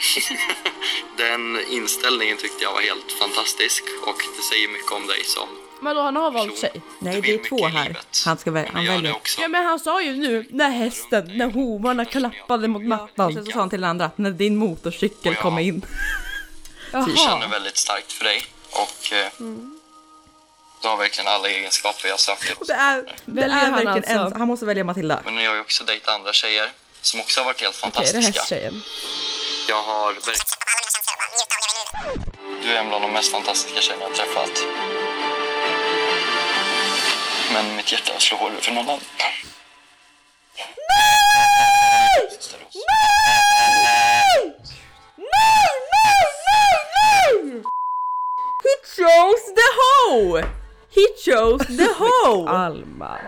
Den inställningen tyckte jag var helt fantastisk och det säger mycket om dig som Men då han har valt tjej. Nej, det är två här. Han ska väl, Men han väljer. Ja men han sa ju nu, när hästen, när hovarna klappade mot mattan. Sen så sa han till den andra, när din motorcykel kommer in. Vi känner väldigt starkt för dig och eh, du har verkligen alla egenskaper jag söker. Det är, det är han verkligen alltså? en, han måste välja Matilda. Men jag har ju också dejtat andra tjejer som också har varit helt Okej, det är fantastiska. hästtjejen. Jag har. Du är en bland de mest fantastiska tjejerna jag träffat. Men mitt hjärta slår för någon annan. He chose the hoe! He chose the hoe! Alma.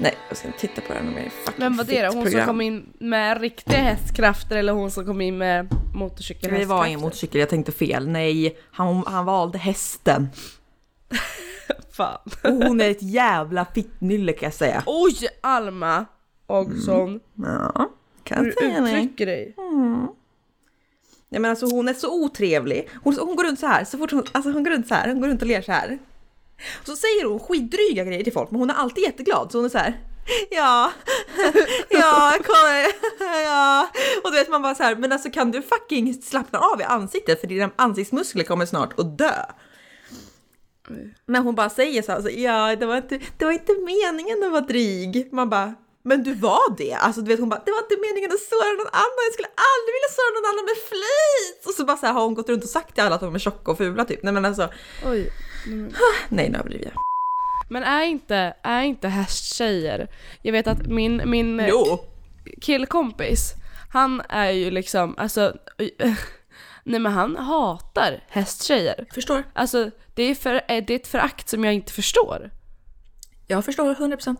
Nej, jag ska inte titta på den mer fucking Vem var det då? Hon som program. kom in med riktiga hästkrafter eller hon som kom in med motorcykel Det var ingen motorcykel, jag tänkte fel. Nej, han, han valde hästen. Fan. Och hon är ett jävla fittnylle kan jag säga. Oj, Alma Augustsson. Ja, kan Hur jag säga dig. uttrycker dig. Nej men alltså hon är så otrevlig. Hon, hon går runt så här, så fort hon, alltså hon går runt så här, hon går runt och ler så här. Och så säger hon skitdryga grejer till folk men hon är alltid jätteglad så hon är så här. Ja, ja, kolla, ja. Och du vet man bara så här, men alltså kan du fucking slappna av i ansiktet för dina ansiktsmuskler kommer snart att dö. Mm. När hon bara säger så här, så, ja det var, inte, det var inte meningen att vara dryg. Man bara, men du var det. Alltså du vet hon bara, det var inte meningen att såra någon annan. Jag skulle aldrig vilja såra någon annan med flit. Och så bara så här, har hon gått runt och sagt till alla att de är tjocka och fula typ. Nej men alltså, Oj nej nu överdriver jag. Men är inte, är inte hästtjejer, jag vet att min, min Jo. killkompis, han är ju liksom, alltså, nej men han hatar hästtjejer. Förstår. Alltså det är, för, eh, det är ett förakt som jag inte förstår. Jag förstår 100%.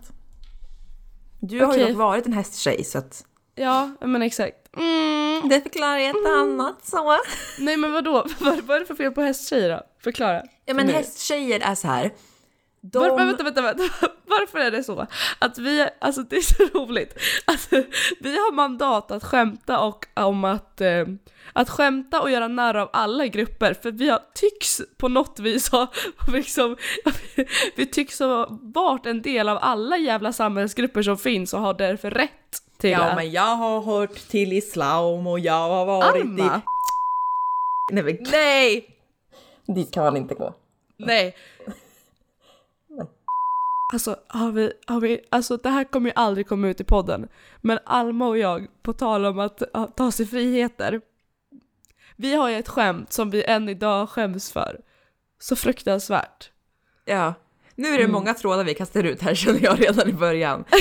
Du har ju dock varit en hästtjej så att Ja, men exakt. Mm. det förklarar ett annat så. Nej men vadå, vad, vad är det för fel på hästtjejer då? Förklara. Ja men hästtjejer är så här. De... Var, vänta, vänta, vänta. Varför är det så? Att vi, alltså det är så roligt. Alltså, vi har mandat att skämta och om att, eh, att skämta och göra narr av alla grupper för vi har, tycks på något vis ha, liksom, vi tycks ha varit en del av alla jävla samhällsgrupper som finns och har därför rätt till Ja det. men jag har hört till islam och jag har varit Alma? i... Nej men Nej! dit kan man inte gå. Nej. Alltså, har vi, har vi, alltså det här kommer ju aldrig komma ut i podden. Men Alma och jag, på tal om att ta sig friheter. Vi har ju ett skämt som vi än idag skäms för. Så fruktansvärt. Ja. Nu är det många trådar vi kastar ut här känner jag redan i början.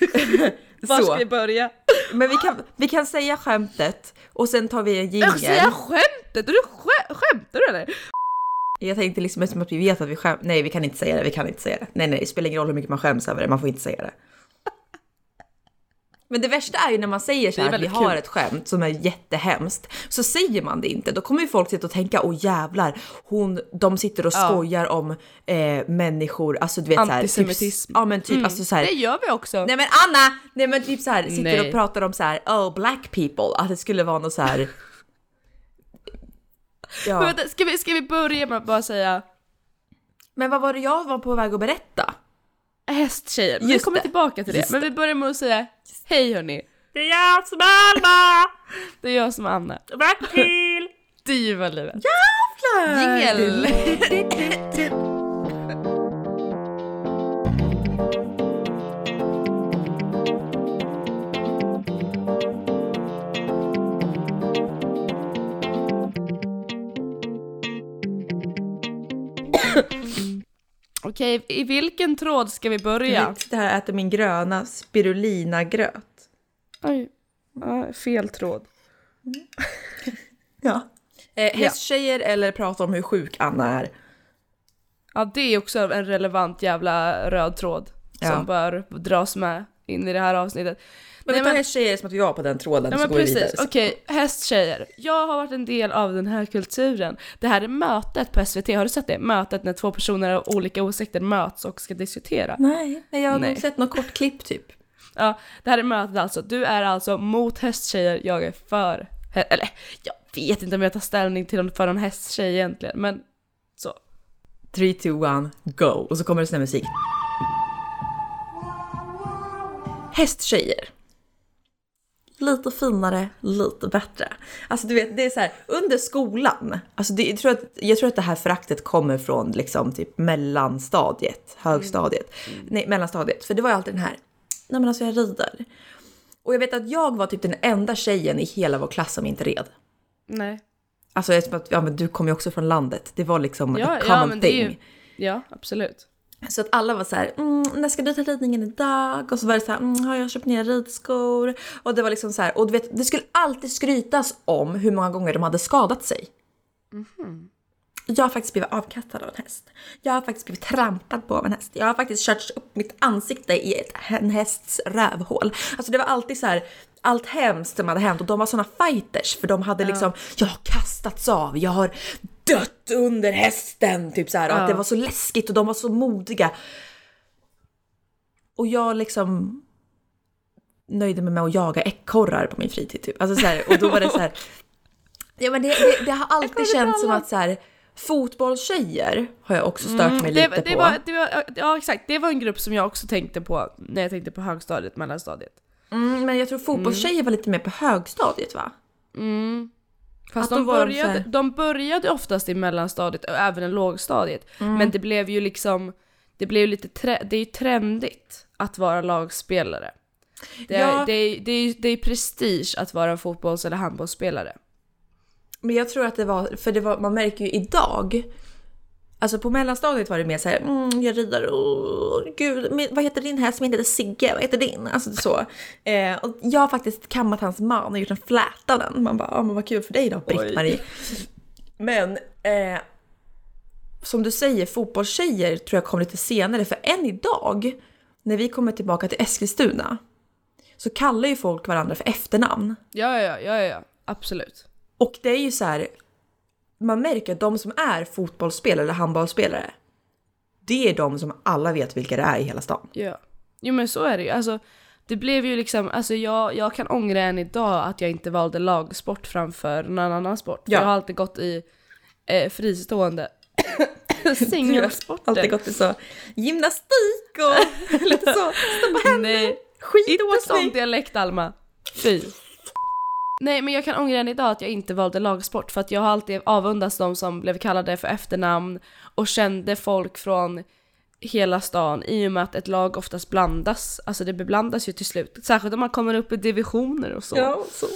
Var ska vi börja? Men vi kan, vi kan säga skämtet och sen tar vi en Jag säga jingel. skämtet? Du skä skämtar du eller? Jag tänkte liksom som att vi vet att vi skäm... Nej vi kan inte säga det, vi kan inte säga det. Nej nej, det spelar ingen roll hur mycket man skäms över det, man får inte säga det. Men det värsta är ju när man säger så här att vi har kul. ett skämt som är jättehemskt, så säger man det inte. Då kommer ju folk sitta och tänka, åh jävlar, hon, de sitter och Ja. skojar om eh, människor, alltså du vet så här, Antisemitism. Typ, ja men typ alltså så här, Det gör vi också. Nej men Anna! Nej men typ så här sitter Nej. och pratar om så här, oh black people, att det skulle vara något så här. Ja. Men vänta, ska vi, ska vi börja med att bara säga Men vad var det jag var på väg att berätta? Hästtjejer? Vi Just kommer det. tillbaka till det. Just Men vi börjar med att säga hej hörni. Det är jag som är Alma! Det är jag som är Anna. Bertil! Diva livet. Jävlar! Jingel! Okej, i vilken tråd ska vi börja? Jag här och äter min gröna spirulina-gröt. Oj, ja, fel tråd. Ja. Eh, hästtjejer eller prata om hur sjuk Anna är. Ja, det är också en relevant jävla röd tråd Ja. som bör dras med in i det här avsnittet. Men Nej, tar men- hästtjejer som att vi var på den tråden Ja så går vi vidare. precis, okej, hästtjejer. Jag har varit en del av den här kulturen. Det här är mötet på SVT, har du sett det? Mötet när två personer av olika åsikter möts och ska diskutera. Nej, nej, jag har Nej. sett något kort klipp typ. Ja, det här är mötet alltså. Du är alltså mot hästtjejer, jag är för Eller jag vet inte om jag tar ställning till för en hästtjej egentligen, men så. 3, 2, 1, go! Och så kommer det sån här musik. Hästtjejer. Lite finare, lite bättre. Alltså du vet, det är så här under skolan. Alltså det, jag, tror att, jag tror att det här föraktet kommer från liksom typ mellanstadiet, högstadiet. Nej, mellanstadiet. För det var ju alltid den här, nej men alltså jag rider. Och jag vet att jag var typ den enda tjejen i hela vår klass som inte red. Nej. Alltså eftersom att, ja men du kommer ju också från landet. Det var liksom Ja, a ja common men det är thing. ju, ja absolut. Så att alla var så här, mm, när ska du ta ridningen idag? Och så var det så här, mm, har jag köpt nya ridskor? Och det var liksom så här, och du vet, det skulle alltid skrytas om hur många gånger de hade skadat sig. Jag har faktiskt blivit avkastad av en häst. Jag har faktiskt blivit trampad på av en häst. Jag har faktiskt kört upp mitt ansikte i ett, en hästs rövhål. Alltså det var alltid så här, allt hemskt som hade hänt och de var såna fighters för de hade liksom, jag har kastats av, jag har dött under hästen, typ så här. Och Ja. att det var så läskigt och de var så modiga. Och jag liksom nöjde mig med att jaga ekorrar på min fritid typ. Alltså så här, och då var det så här. Ja men det, det, det har alltid känts som att så här fotbollstjejer har jag också stört mig Mm, det, lite det på. Var, det var, ja exakt, det var en grupp som jag också tänkte på när jag tänkte på högstadiet, mellanstadiet. Mm, men jag tror fotbollstjejer var lite mer på högstadiet va? Mm. Fast Att de de började, här- de började oftast i mellanstadiet och även i lågstadiet. Mm. Men det blev ju liksom, det blev lite, tre, det är ju trendigt att vara lagspelare. Det är, Ja. det är, det är, det är prestige att vara fotbolls eller handbollsspelare. Men jag tror att det var, för det var, man märker ju idag, alltså på mellanstadiet var det mer så här, mm, jag rider, oh, gud, vad heter din häst som heter Sigge, vad heter din? Alltså så. Eh, och jag har faktiskt kammat hans man och gjort en fläta av den. Man bara, ja men vad kul för dig då Britt-Marie. Men eh, som du säger, fotbollstjejer tror jag kom lite senare, för än idag, när vi kommer tillbaka till Eskilstuna, så kallar ju folk varandra för efternamn. Ja, ja, ja, ja. absolut. Och det är ju så här, man märker att de som är fotbollsspelare eller handbollsspelare, det är de som alla vet vilka det är i hela stan. Ja. Jo men så är det ju. Alltså, det blev ju liksom, alltså jag, jag kan ångra än idag att jag inte valde lagsport framför någon annan sport. Ja. Jag har alltid gått i eh, fristående singelsporter. alltid gått i så gymnastik och lite så, stå på händer, Nej, inte sån skidåkning. dialekt Alma. Fy. Nej men jag kan ångra än idag att jag inte valde lagsport för att jag har alltid avundats de som blev kallade för efternamn och kände folk från hela stan i och med att ett lag oftast blandas, alltså det beblandas ju till slut. Särskilt om man kommer upp i divisioner och så. Ja, så.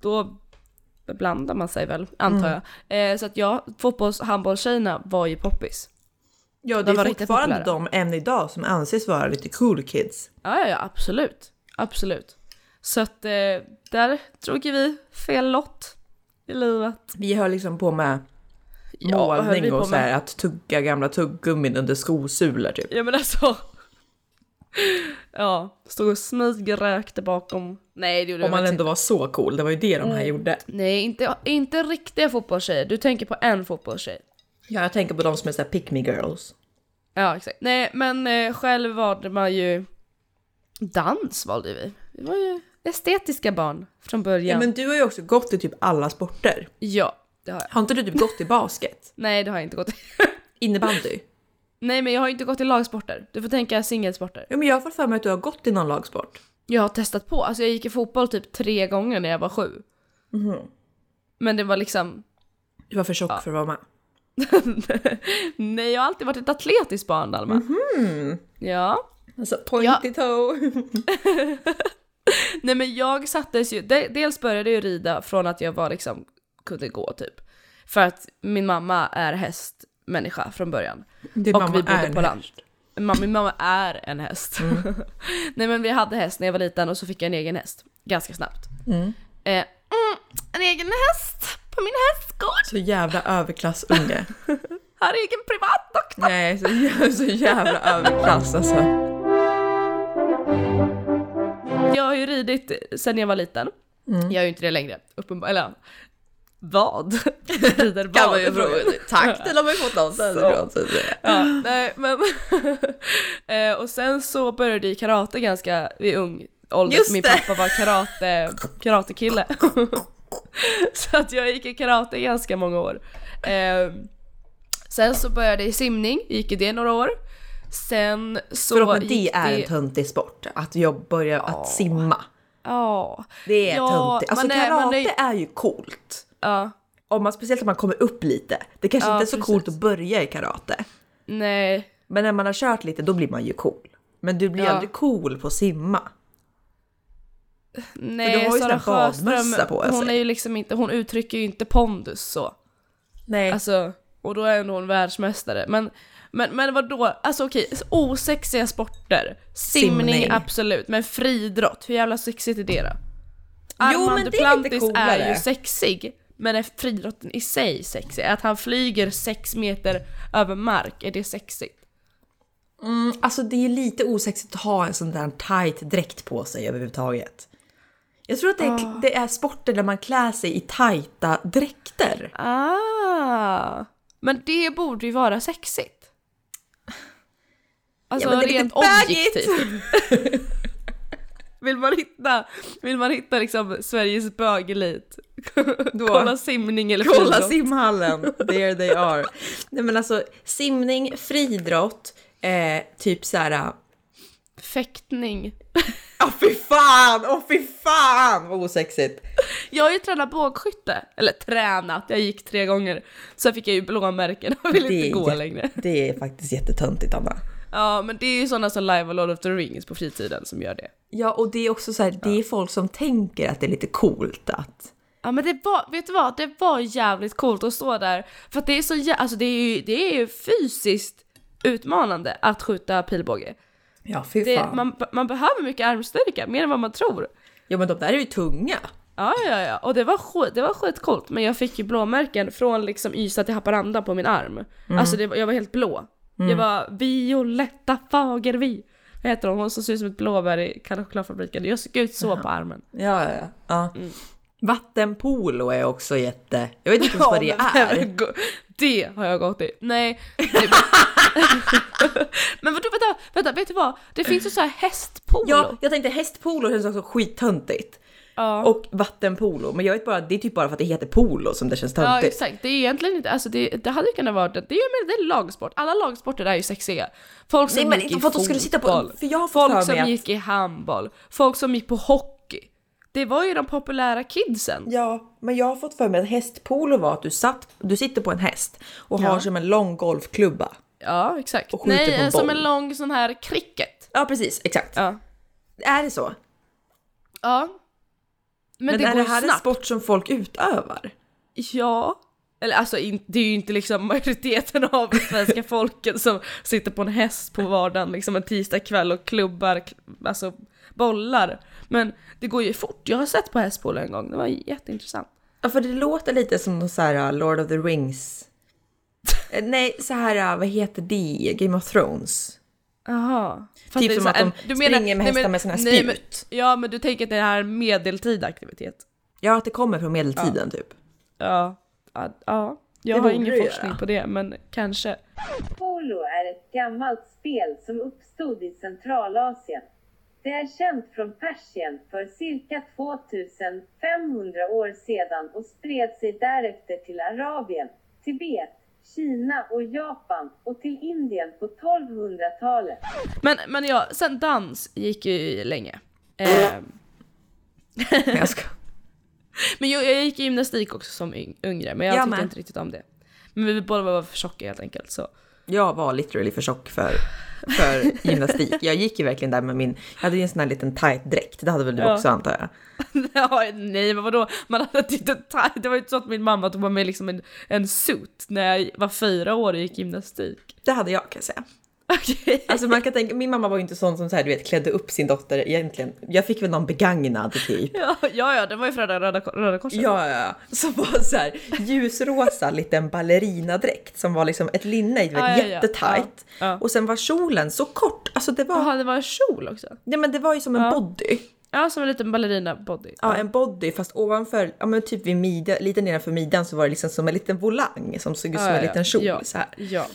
Då beblandar man sig väl, antar jag. Eh, så att ja, fotbolls handbollstjejerna var ju poppis. Ja, det De var är fortfarande de än idag som anses vara lite cool kids. Ja, ja, ja, absolut. Absolut. Så att eh, där drog ju vi fel lott i livet. Vi höll liksom på med Ja, målning och så här, att tugga gamla tuggummin under skosulor typ. Ja men alltså. Ja, stod och smygrökte bakom. Nej det gjorde Om man ändå var så cool, det var ju det de här gjorde. inte. Nej, inte, inte riktiga fotbollstjejer. Du tänker på en fotbollstjej. Ja, jag tänker på de som är såhär pick me girls. Ja, exakt. Nej, men eh, själv valde man ju dans valde vi. Vi var ju estetiska barn från början. Ja, men du har ju också gått i typ alla sporter. Ja, det har jag. Har inte du typ gått i basket? Nej, det har jag inte gått i. Innebandy? Nej, men jag har inte gått i lagsporter. Du får tänka singelsporter. Ja, men jag har fått för mig att du har gått i någon lagsport. Jag har testat på. Alltså jag gick i fotboll typ tre gånger när jag var sju. Men det var liksom... Du var för tjock för att vara med. Nej, jag har alltid varit ett atletiskt barn, Dalma. Ja. Alltså pointy toe. Nej men jag sattes ju, de, dels började jag rida från att jag var liksom, kunde gå typ. För att min mamma är hästmänniska från början. Din och mamma vi bodde är på land. häst. Min mamma är en häst. Nej men vi hade häst när jag var liten och så fick jag en egen häst. Ganska snabbt. Mm. Eh, mm, en egen häst på min hästgård. Så jävla överklassunge. Har egen privatdoktor. Nej, så, så jävla överklass alltså. Jag har ju ridit sen jag var liten. Mm. Jag är ju inte det längre, uppenbarligen. Eller vad? Rider vad? Kan man ju fråga. Tack, den har man ju fått någonstans ifrån. Ja, nej men... eh, och sen så började jag karate ganska vid ung ålder. Just Min pappa var karate, karatekille. Så att jag gick i karate ganska många år. Eh, sen så började jag i simning, gick i det några år. Sen så Förlåt men det är en töntig sport. Att jag börjar att simma. Ja. Det är Ja, töntigt. Alltså är- karate är- är... ju coolt. Ja. Om man, speciellt om man kommer upp lite. Det kanske Ja, inte är så precis. coolt att börja i karate. Nej. Men när man har kört lite då blir man ju cool. Men du blir Ja. aldrig cool på att simma. Nej, du har ju Sara Sjöström, på hon sig. är ju liksom inte, hon uttrycker ju inte pondus så. Nej. Alltså, och då är ändå hon världsmästare. Men, men, men vadå, alltså okej, osexiga sporter. Simning, Simning. absolut, men friidrott, hur jävla sexigt är det då? Jo, men det är lite Duplantis coolare. är ju sexig, men är friidrotten i sig sexig? Att han flyger sex meter över mark, är det sexigt? Mm, alltså det är lite osexigt att ha en sån där tight dräkt på sig överhuvudtaget. Jag tror att det är, Ah. det är sporter där man klär sig i tajta dräkter. Ah, men det borde ju vara sexigt. Alltså Ja, rent objektivt. Vill man hitta, vill man hitta liksom Sveriges bögelit? Kolla simning eller Kolla friidrott. simhallen, there they are. Nej men alltså simning, friidrott, eh, typ såhär... Fäktning. Åh fy fan, åh fy fan vad osexigt! Jag har ju tränat bågskytte, eller tränat, jag gick tre gånger. Sen fick jag ju blåmärken och ville inte gå längre. Det är faktiskt jättetöntigt Anna. Ja men det är ju sådana som Live och Lord of the Rings på fritiden som gör det. Ja och det är också så här, det är folk som tänker att det är lite coolt att... Ja men det var, vet du vad? Det var jävligt coolt att stå där. För att det är så jä- alltså det är ju, det är ju fysiskt utmanande att skjuta pilbåge. Ja fy Det, fan. man, man behöver mycket armstyrka, mer än vad man tror. Ja men de där är ju tunga. Ja, ja, ja. Och det var, skit, det var skitcoolt. Men jag fick ju blåmärken från liksom Ystad till Haparanda på min arm. Alltså det, jag var helt blå. Jag var Violetta Fagervi. Vad heter hon? Hon som ser ut som ett blåbär i chokladfabriken. Jag såg ut så på armen. Ja, ja, ja. ja. Vattenpolo är också jätte... Jag vet inte ens vad det är. Det har jag gått i. Nej. Men vadå, vänta, vänta, vet du vad? Det finns ju så här hästpolo. Ja, jag tänkte hästpolo känns också skittöntigt. Ja. Och vattenpolo, men jag vet bara, det är typ bara för att det heter polo som det känns Ja töntigt. exakt, det är egentligen inte, alltså det, det hade ju kunnat vara, det, det är det är lagsport, alla lagsporter är ju sexiga. Folk som Nej, men gick inte i för att de skulle sitta på- fotboll, för jag har folk som att- gick i handboll, folk som gick på hockey. Det var ju de populära kidsen. Ja, men jag har fått för mig att hästpolo var att du, satt, du sitter på en häst och Ja. har som en lång golfklubba. Ja exakt. Och skjuter Nej, på en som boll. en lång sån här cricket. Ja, precis, exakt. Ja. Är det så? Ja. Men, Men, det är går det här en snabbt. sport som folk utövar? Ja. Eller alltså det är ju inte liksom majoriteten av svenska folket som sitter på en häst på vardagen liksom en tisdag kväll och klubbar alltså bollar. Men det går ju fort. Jag har sett på hästpolo en gång, det var jätteintressant. Ja, för det låter lite som någon så här uh, Lord of the Rings. Eh, Nej, så här, uh, vad heter det? Game of Thrones. Jaha. Typ som så att de du springer med nej, hästar men- med såna här nej, men- spjut. Ja men du tänker att det här är medeltida aktivitet? Ja, att det kommer från medeltiden typ. Ja. Ja, ja. Jag Det har ingen forskning göra. på det men kanske. Polo är ett gammalt spel som uppstod i Centralasien. Det är känt från Persien för cirka 2500 år sedan och spred sig därefter till Arabien, Tibet, Kina och Japan och till Indien på 1200-talet. Men, men ja, sen dans gick ju länge. Ehm, Jag ska... Men jag, jag gick i gymnastik också som yng, yngre, men jag Jag tyckte med. inte riktigt om det. Men vi båda var för tjocka helt enkelt så. Jag var literally för tjock för, för gymnastik. Jag gick ju verkligen där med min, jag hade ju en sån här liten tight dräkt, det hade väl du Ja. också antar jag? ja, nej men vadå, man hade inte ta- det var ju inte så att min mamma tog på mig liksom en, en suit när jag var fyra år och gick gymnastik. Det hade jag kan jag säga. Okej. Alltså man kan tänka, min mamma var ju inte sån som så här, du vet, klädde upp sin dotter egentligen. Jag fick väl någon begagnad typ. Ja, ja, ja, det var ju från Röda, Röda, Korset. Ja, ja, ja. Som var så här ljusrosa liten ballerinadräkt som var liksom ett linne, du vet, Ja, jättetajt. Ja, ja. Och sen var kjolen så kort, alltså det var, Jaha, det var en kjol också? ja men det var ju som en body. Ja, som en liten ballerina body. Ja, en body fast ovanför, ja men typ vid midjan, lite nedanför midjan så var det liksom som en liten volang som såg ut som en liten kjol ja, så här. Ja.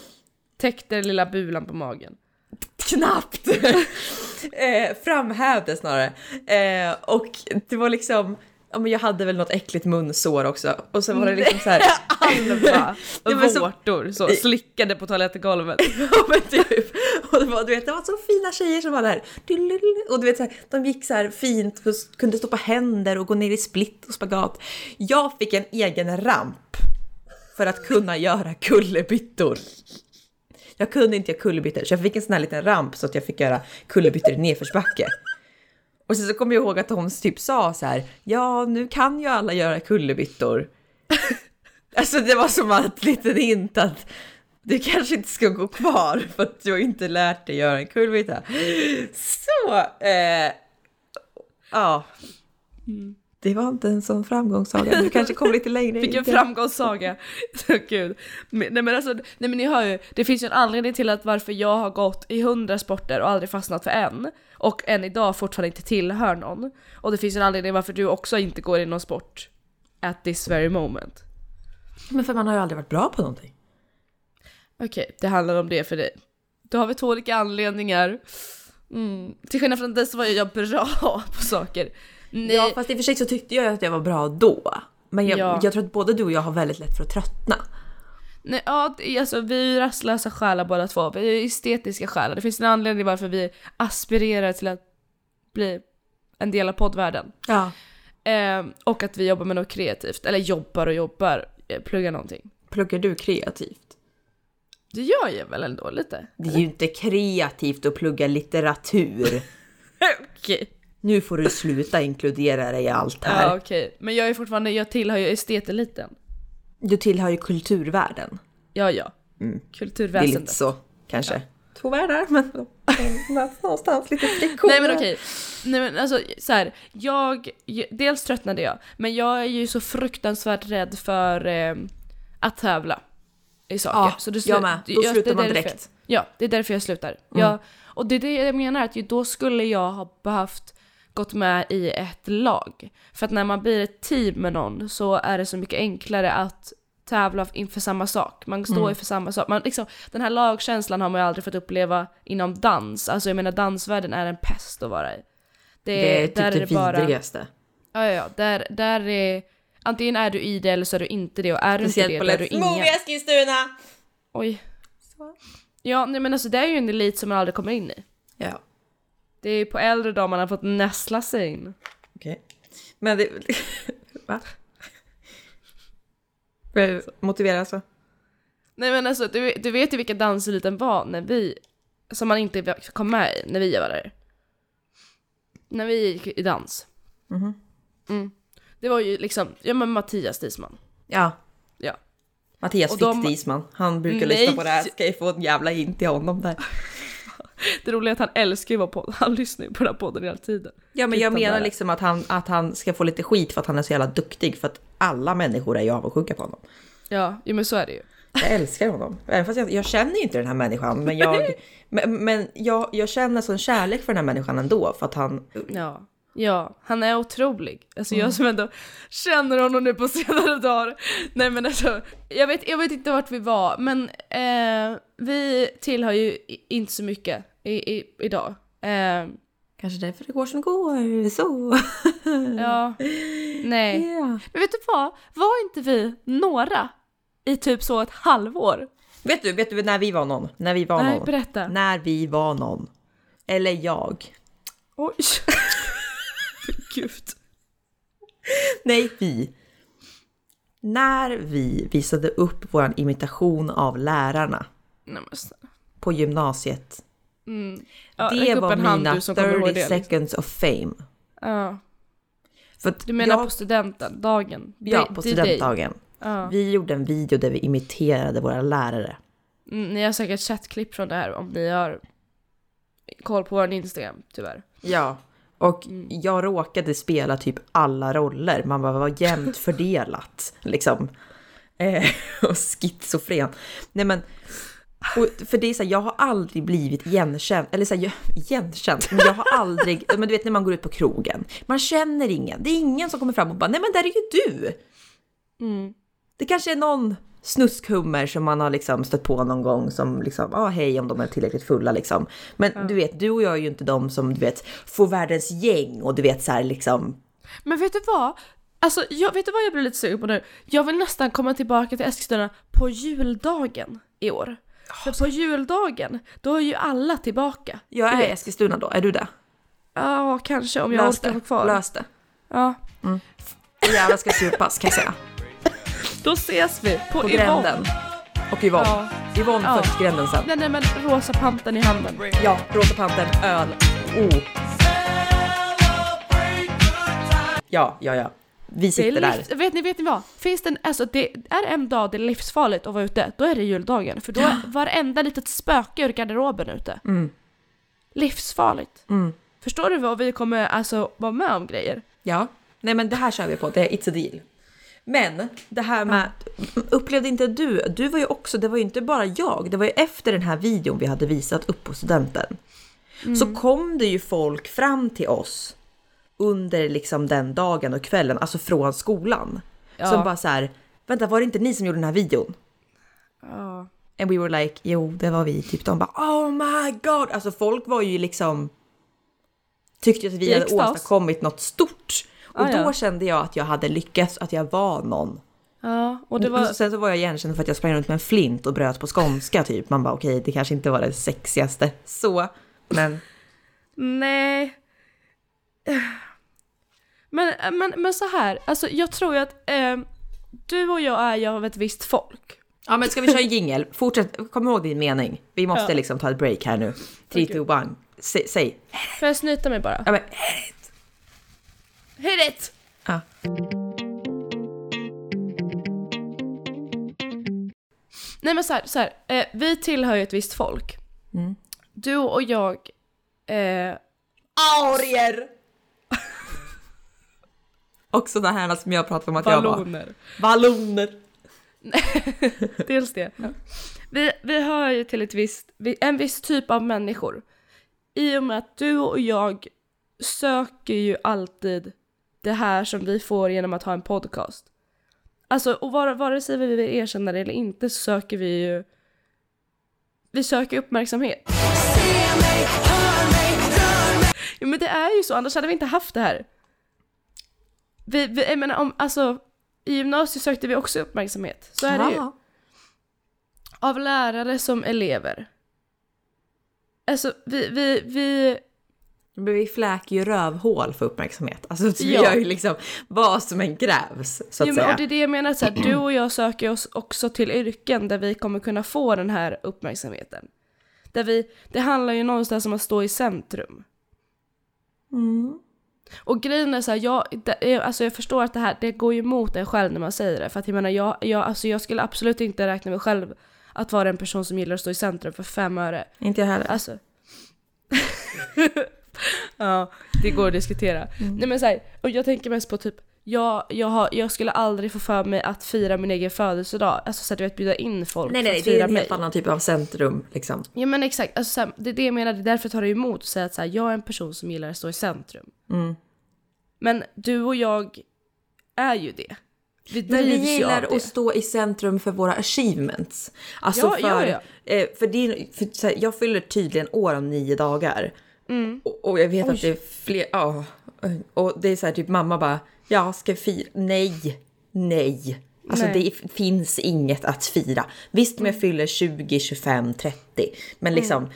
Täckte den lilla bulan på magen. Knappt! eh, framhävde snarare. Eh, och det var liksom, Ja men jag hade väl något äckligt munsår också. Och sen var det liksom så här. Alva vårtor så slickade på toalettgolvet. Ja men typ. Och det var, du vet, det var så fina tjejer som var där. Och du vet, så här, de gick så här fint kunde stoppa händer och gå ner i split och spagat. Jag fick en egen ramp för att kunna göra kullerbyttor. Jag kunde inte göra kullerbyttor så jag fick en sån här liten ramp så att jag fick göra kullerbyttor i nedförsbacke. Och sen så kommer jag ihåg att hon typ sa så här, ja nu kan ju alla göra kullerbyttor. Alltså det var som att liten hint att du kanske inte ska gå kvar för att du har inte lärt dig göra en kullerbytta. Så, eh, ja. Mm. Det var inte en sån framgångssaga, du kanske kom lite längre. Vilken inte? framgångssaga! Så Gud. Men, nej men alltså, nej men ni hör ju, det finns ju en anledning till att varför jag har gått i hundra sporter och aldrig fastnat för en. Och än idag fortfarande inte tillhör någon. Och det finns en anledning varför du också inte går i någon sport. At this very moment. Men för man har ju aldrig varit bra på någonting. Okej, det handlar om det för dig. Då har vi två olika anledningar. Mm. Till skillnad från dig så var ju jag bra på saker. Nej, Ja, fast i och för sig så tyckte jag att jag var bra då. Men jag, Ja. jag tror att både du och jag har väldigt lätt för att tröttna. Nej, ja, alltså, vi är ju rastlösa själar båda två. Vi är estetiska själar. Det finns en anledning varför vi aspirerar till att bli en del av poddvärlden. Ja. Eh, och att vi jobbar med något kreativt. Eller jobbar och jobbar, eh, pluggar någonting. Pluggar du kreativt? Det gör jag väl ändå lite? Det är ju inte kreativt att plugga litteratur. Okej. Nu får du sluta inkludera dig i allt här. Ja okej. Men jag är fortfarande, jag tillhör ju esteteliten. Du tillhör ju kulturvärlden. Ja ja. Mm. Det är Kulturväsendet. lite så, kanske. Två världar, men någonstans lite friktioner. Nej men okej. Nej men alltså så här, jag, jag, dels tröttnade jag, men jag är ju så fruktansvärt rädd för eh, att tävla i saker. Ja, så det jag med. Då det- slutar man direkt. Ja, det är därför jag slutar. Jag, och det är det jag menar, att då skulle jag ha behövt gått med i ett lag. För att när man blir ett team med någon så är det så mycket enklare att tävla inför samma sak. Man står inför samma sak. Man, liksom, den här lagkänslan har man ju aldrig fått uppleva inom dans. Alltså jag menar dansvärlden är en pest att vara i. Det, Det är typ där det är det bara, vidrigaste. Ja, ja, ja. Där, där är... Antingen är du i det eller så är du inte det och är du inte det då är du ingen. Move Eskilstuna! Oj. Ja, nej men alltså det är ju en elit som man aldrig kommer in i. Ja, Det är på äldre dagar man har fått näsla sig in. okej. Men det... Va? Motivera alltså. Nej men alltså du, du vet ju vilken danseliten var när vi, som man inte kom med i när vi var där. När vi gick i dans. Mhm. Mm. Det var ju liksom, ja men Mattias Disman. Ja. Ja. Mattias Och Fick de- Disman. Han brukar Nej. lyssna på det här. Ska jag få en jävla hint till honom där. Det roliga är att han älskar ju vår podd, han lyssnar ju på den här podden hela tiden. Ja men jag menar liksom att han, att han ska få lite skit för att han är så jävla duktig. För att alla människor är ju avundsjuka på honom. Ja, jo men så är det ju. Jag älskar honom. Även fast jag, jag känner ju inte den här människan. Men jag, men, men jag, jag känner sån kärlek för den här människan ändå. För att han... Ja. Ja, han är otrolig. Alltså jag som ändå känner honom nu på senare dagar. Nej men alltså, jag vet, jag vet inte vart vi var, men eh, vi tillhör ju inte så mycket i, i, idag. Eh, Kanske därför det går som det går. Så. ja, nej. Ja. Men vet du vad? Var inte vi några i typ så ett halvår? Vet du, vet du när vi var någon? När vi var Nej, någon? berätta. När vi var någon. Eller jag. Oj. Gud. Nej, vi. När vi visade upp vår imitation av lärarna Nej på gymnasiet. Mm. Ja, det var mina du som kommer ihåg 30 det, liksom. seconds of fame. Ja. För Du menar jag, på studenten, dagen? Ja, på studentdagen. Ja. Vi gjorde en video där vi imiterade våra lärare. Mm, ni har säkert sett klipp från det här om ni har koll på vår Instagram, tyvärr. Ja. Och Mm. jag råkade spela typ alla roller. Man bara var jämnt fördelat. liksom. Eh, och schizofren. Nej men. Och för det är så här, jag har aldrig blivit igenkänd, eller så här, igenkänd, men jag har aldrig, men du vet när man går ut på krogen, man känner ingen, det är ingen som kommer fram och bara nej men där är ju du! Mm. Det kanske är någon snuskhummer som man har liksom stött på någon gång som liksom, ja ah, hej om de är tillräckligt fulla liksom. Men du vet, du och jag är ju inte de som du vet får världens gäng och du vet så här liksom. Men vet du vad? Alltså, jag, vet du vad jag blir lite sugen på nu? Jag vill nästan komma tillbaka till Eskilstuna på juldagen i år. För på juldagen, då är ju alla tillbaka. Jag är i. Eskilstuna då, är du det? Ja, kanske om jag Lös orkar vara kvar. Lös det. Ja. Jävlar ska supas kan jag säga. Då ses vi på, På Yvonne. gränden. Och Yvonne. Ja. Yvonne Ja. först, gränden sen. Nej, nej men rosa panten i handen. Ja, Rosa Pantern, öl. Oh. Ja, ja, ja. Vi sitter är där. vet, ni, vet ni vad? Finns det en, alltså det är en dag det är livsfarligt att vara ute, då är det juldagen. För då är varenda litet spöke ur garderoben ute. Mm. Livsfarligt. Mm. Förstår du vad vi kommer alltså vara med om grejer? Ja. Nej men det här kör vi på, det är it's a deal. Men det här med, upplevde inte du, du var ju också, det var ju inte bara jag, det var ju efter den här videon vi hade visat upp på studenten. Så kom det ju folk fram till oss under liksom den dagen och kvällen, alltså från skolan. Ja. Som bara så här, vänta var det inte ni som gjorde den här videon? Ja. And we were like, jo det var vi. Typ de bara, oh my god! Alltså folk var ju liksom, tyckte att vi hade åstadkommit något stort. Och Ah, ja. då kände jag att jag hade lyckats, att jag var någon. Ja, och det Och var... sen så var jag igenkänd för att jag sprang runt med en flint och bröt på skånska typ. Man bara okej, det kanske inte var det sexigaste så. Men Nej. Men, men, men så här, alltså jag tror ju att eh, du och jag är ju av ett visst folk. ja, men ska vi köra en jingel? Fortsätt, kom ihåg din mening. Vi måste Ja. liksom ta ett break här nu. 3, 2, 1. Säg. säg. Får jag snyta mig bara? Ja, men, Hit it! ja. Nej men så här, så här eh, vi tillhör ju ett visst folk. Mm. Du och jag, eh, Arier! Och sådana här som jag pratar om att jag var. balloner. Balloner. Dels det. Vi, vi hör ju till ett visst, vi- en viss typ av människor. I och med att du och jag söker ju alltid det här som vi får genom att ha en podcast. Alltså, och vare, vare sig vi vill erkänna det eller inte så söker vi ju... Vi söker uppmärksamhet. Ja, men det är ju så, annars hade vi inte haft det här. Vi, vi, jag menar, om, alltså, i gymnasiet sökte vi också uppmärksamhet. Så är det ju. Av lärare som elever. Alltså, vi, vi, vi... Men vi fläker ju rövhål för uppmärksamhet. Alltså vi Ja. gör ju liksom vad som än krävs så att Jo, säga. och det är det jag menar, så här, du och jag söker oss också till yrken där vi kommer kunna få den här uppmärksamheten. Där vi, det handlar ju någonstans om att stå i centrum. Mm. Och grejen är så här, jag, är- alltså jag förstår att det här, det går ju emot en själv när man säger det. För att jag menar, jag, jag, alltså jag skulle absolut inte räkna mig själv att vara en person som gillar att stå i centrum för fem öre. Inte jag heller. Alltså. ja, det går att diskutera. Mm. Nej men så här, och jag tänker mest på typ, jag, jag, har, jag skulle aldrig få för mig att fira min egen födelsedag. Alltså så att du vet bjuda in folk Nej för nej, att det är fira en helt mig. annan typ av centrum liksom. Ja men exakt, alltså, så här, det är det jag menar, det är därför tar det emot att säga att så här, jag är en person som gillar att stå i centrum. Mm. Men du och jag är ju det. Vi Men vi gillar att stå i centrum för våra achievements. Alltså Ja, för, ja, ja. Eh, för, din, för så här, jag fyller tydligen år om nio dagar. Mm. Och, och jag vet att det är fler, ja. Och det är så här typ mamma bara, jag ska fira, nej, nej. Alltså Nej. Mm. det finns inget att fira. Visst om jag fyller 20, 25, 30. Men liksom,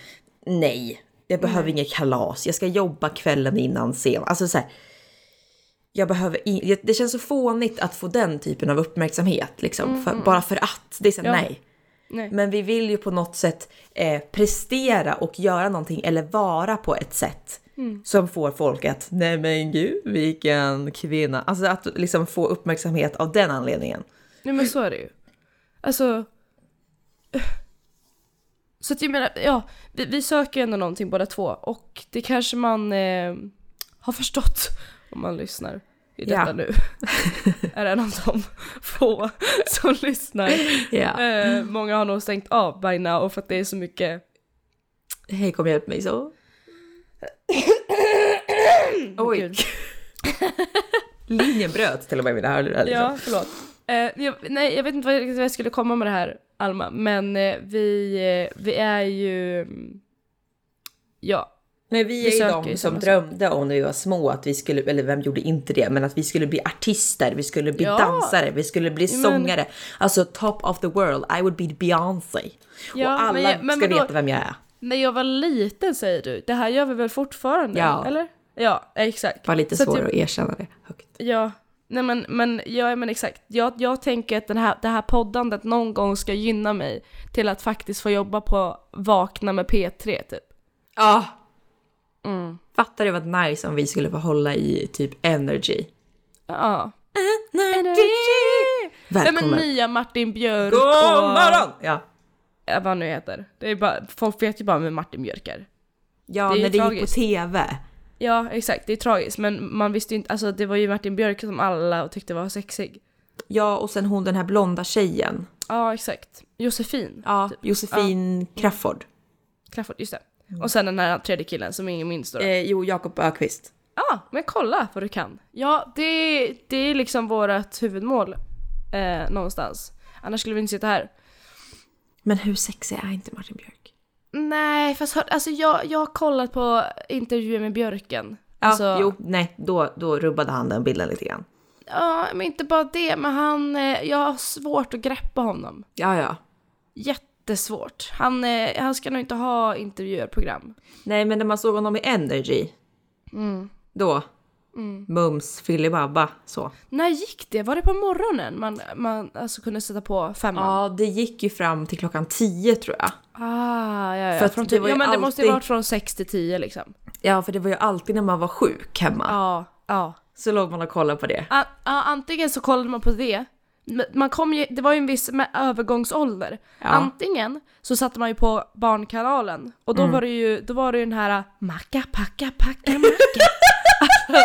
nej. Jag behöver inget kalas, jag ska jobba kvällen innan scen. Alltså så här, jag behöver in, det känns så fånigt att få den typen av uppmärksamhet liksom. För, bara för att. Det är så här, Mm, Ja. nej. Nej. Men vi vill ju på något sätt eh, prestera och göra någonting eller vara på ett sätt Mm. som får folk att nej men gud vilken kvinna. Alltså att liksom få uppmärksamhet av den anledningen. Nej men så är det ju. Alltså... Så att jag menar, ja, vi, vi söker ändå någonting båda två och det kanske man eh, har förstått om man lyssnar i detta Ja. nu. är en av de få som lyssnar. Ja. Eh, många har nog stängt av by now för att det är så mycket Hej kom hjälp mig så. Oj. Linjen bröt till och med mina hörlurar. Liksom. Ja, förlåt. Eh, jag, nej, jag vet inte vad jag, vad jag skulle komma med det här, Alma, men eh, vi, eh, vi är ju... mm, Ja, Men vi Vi är ju de som drömde om när vi var små att vi skulle, eller vem gjorde inte det, men att vi skulle bli artister, vi skulle bli Ja. dansare, vi skulle bli Men- sångare. Alltså top of the world, I would be Beyoncé. Ja, och alla men jag- men ska vadå? veta vem jag är. När jag var liten säger du, det här gör vi väl fortfarande? Ja. Eller? Ja, exakt. Var lite svårare typ- att erkänna det högt. Ja, nej men, men, ja, men exakt. Jag, jag tänker att den här, det här poddandet någon gång ska gynna mig till att faktiskt få jobba på Vakna med P3 typ. Ja. Mm. Fattar du vad nice om vi skulle få hålla i typ energy? Ja. Energy! Nej men Välkommen! nya Martin Björk God och... morgon! Ja. Ja, vad nu heter. Det är bara, folk vet ju bara vem Martin Björk är. Ja, Det är när det gick på tragiskt. TV. Ja, exakt. Det är tragiskt. Men man visste ju inte, alltså det var ju Martin Björk som alla tyckte var sexig. Ja, och sen hon den här blonda tjejen. Ja, exakt. Josefin. Ja, Josefin Crafoord. Crafoord, just det. Och sen den här tredje killen som ingen minns då. Ja, Eh, jo, Jakob Ökvist. ah, men kolla vad du kan. Ja, det, det är liksom vårt huvudmål eh, någonstans. Annars skulle vi inte sitta här. Men hur sexig är inte Martin Björk? Nej, fast hör, alltså jag, jag har kollat på intervjuer med Björken. Ja, alltså, jo, nej, då, då rubbade han den bilden lite grann. Ja, men inte bara det, men han, eh, jag har svårt att greppa honom. Ja, ja. Jättesvårt. Han, eh, han ska nog inte ha intervjuprogram. Nej, men när man såg honom i Energy, Mm. då, mums, filibabba, så. När gick det? Var det på morgonen man, man alltså kunde sätta på femman? Ja, det gick ju fram till klockan 10 tror jag. Ah, ja, ja. För från det var ja men det måste ju alltid- varit från 6 till 10 liksom. Ja, för det var ju alltid när man var sjuk hemma. Ja, ja. Så låg man och kollade på det. A- antingen så kollade man på det, man kom ju, det var ju en viss övergångsålder. Ja. Antingen så satte man ju på Barnkanalen och Mm. då var det ju, då var det ju den här Macka, packa, packa, macka.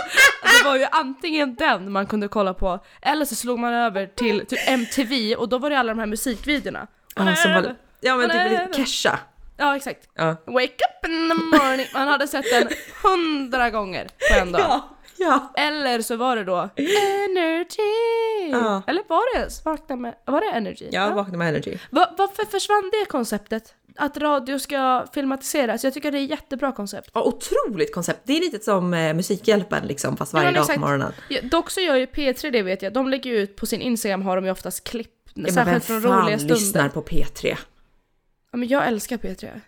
det var ju antingen den man kunde kolla på, eller så slog man över till typ MTV och då var det alla de här musikvideorna. Ja, som var, ja men typ. Kesha. Ja, exakt. Ja. Wake up in the morning. Man hade sett den hundra gånger på en dag. Ja, ja. Eller så var det då Energy! Ja. Eller var det Vakna med, var det Energy? Ja, vakna med Energy. Va, varför försvann det konceptet? Att radio ska filmatiseras? Jag tycker det är ett jättebra koncept. Ja, otroligt koncept. Det är lite som eh, Musikhjälpen liksom, fast varje men dag på morgonen. Ja, dock så gör ju P3 det vet jag, de lägger ju ut på sin Instagram har de ju oftast klipp. Ja, vem särskilt från roliga lyssnar stunder. på P3? Ja, men jag älskar P3.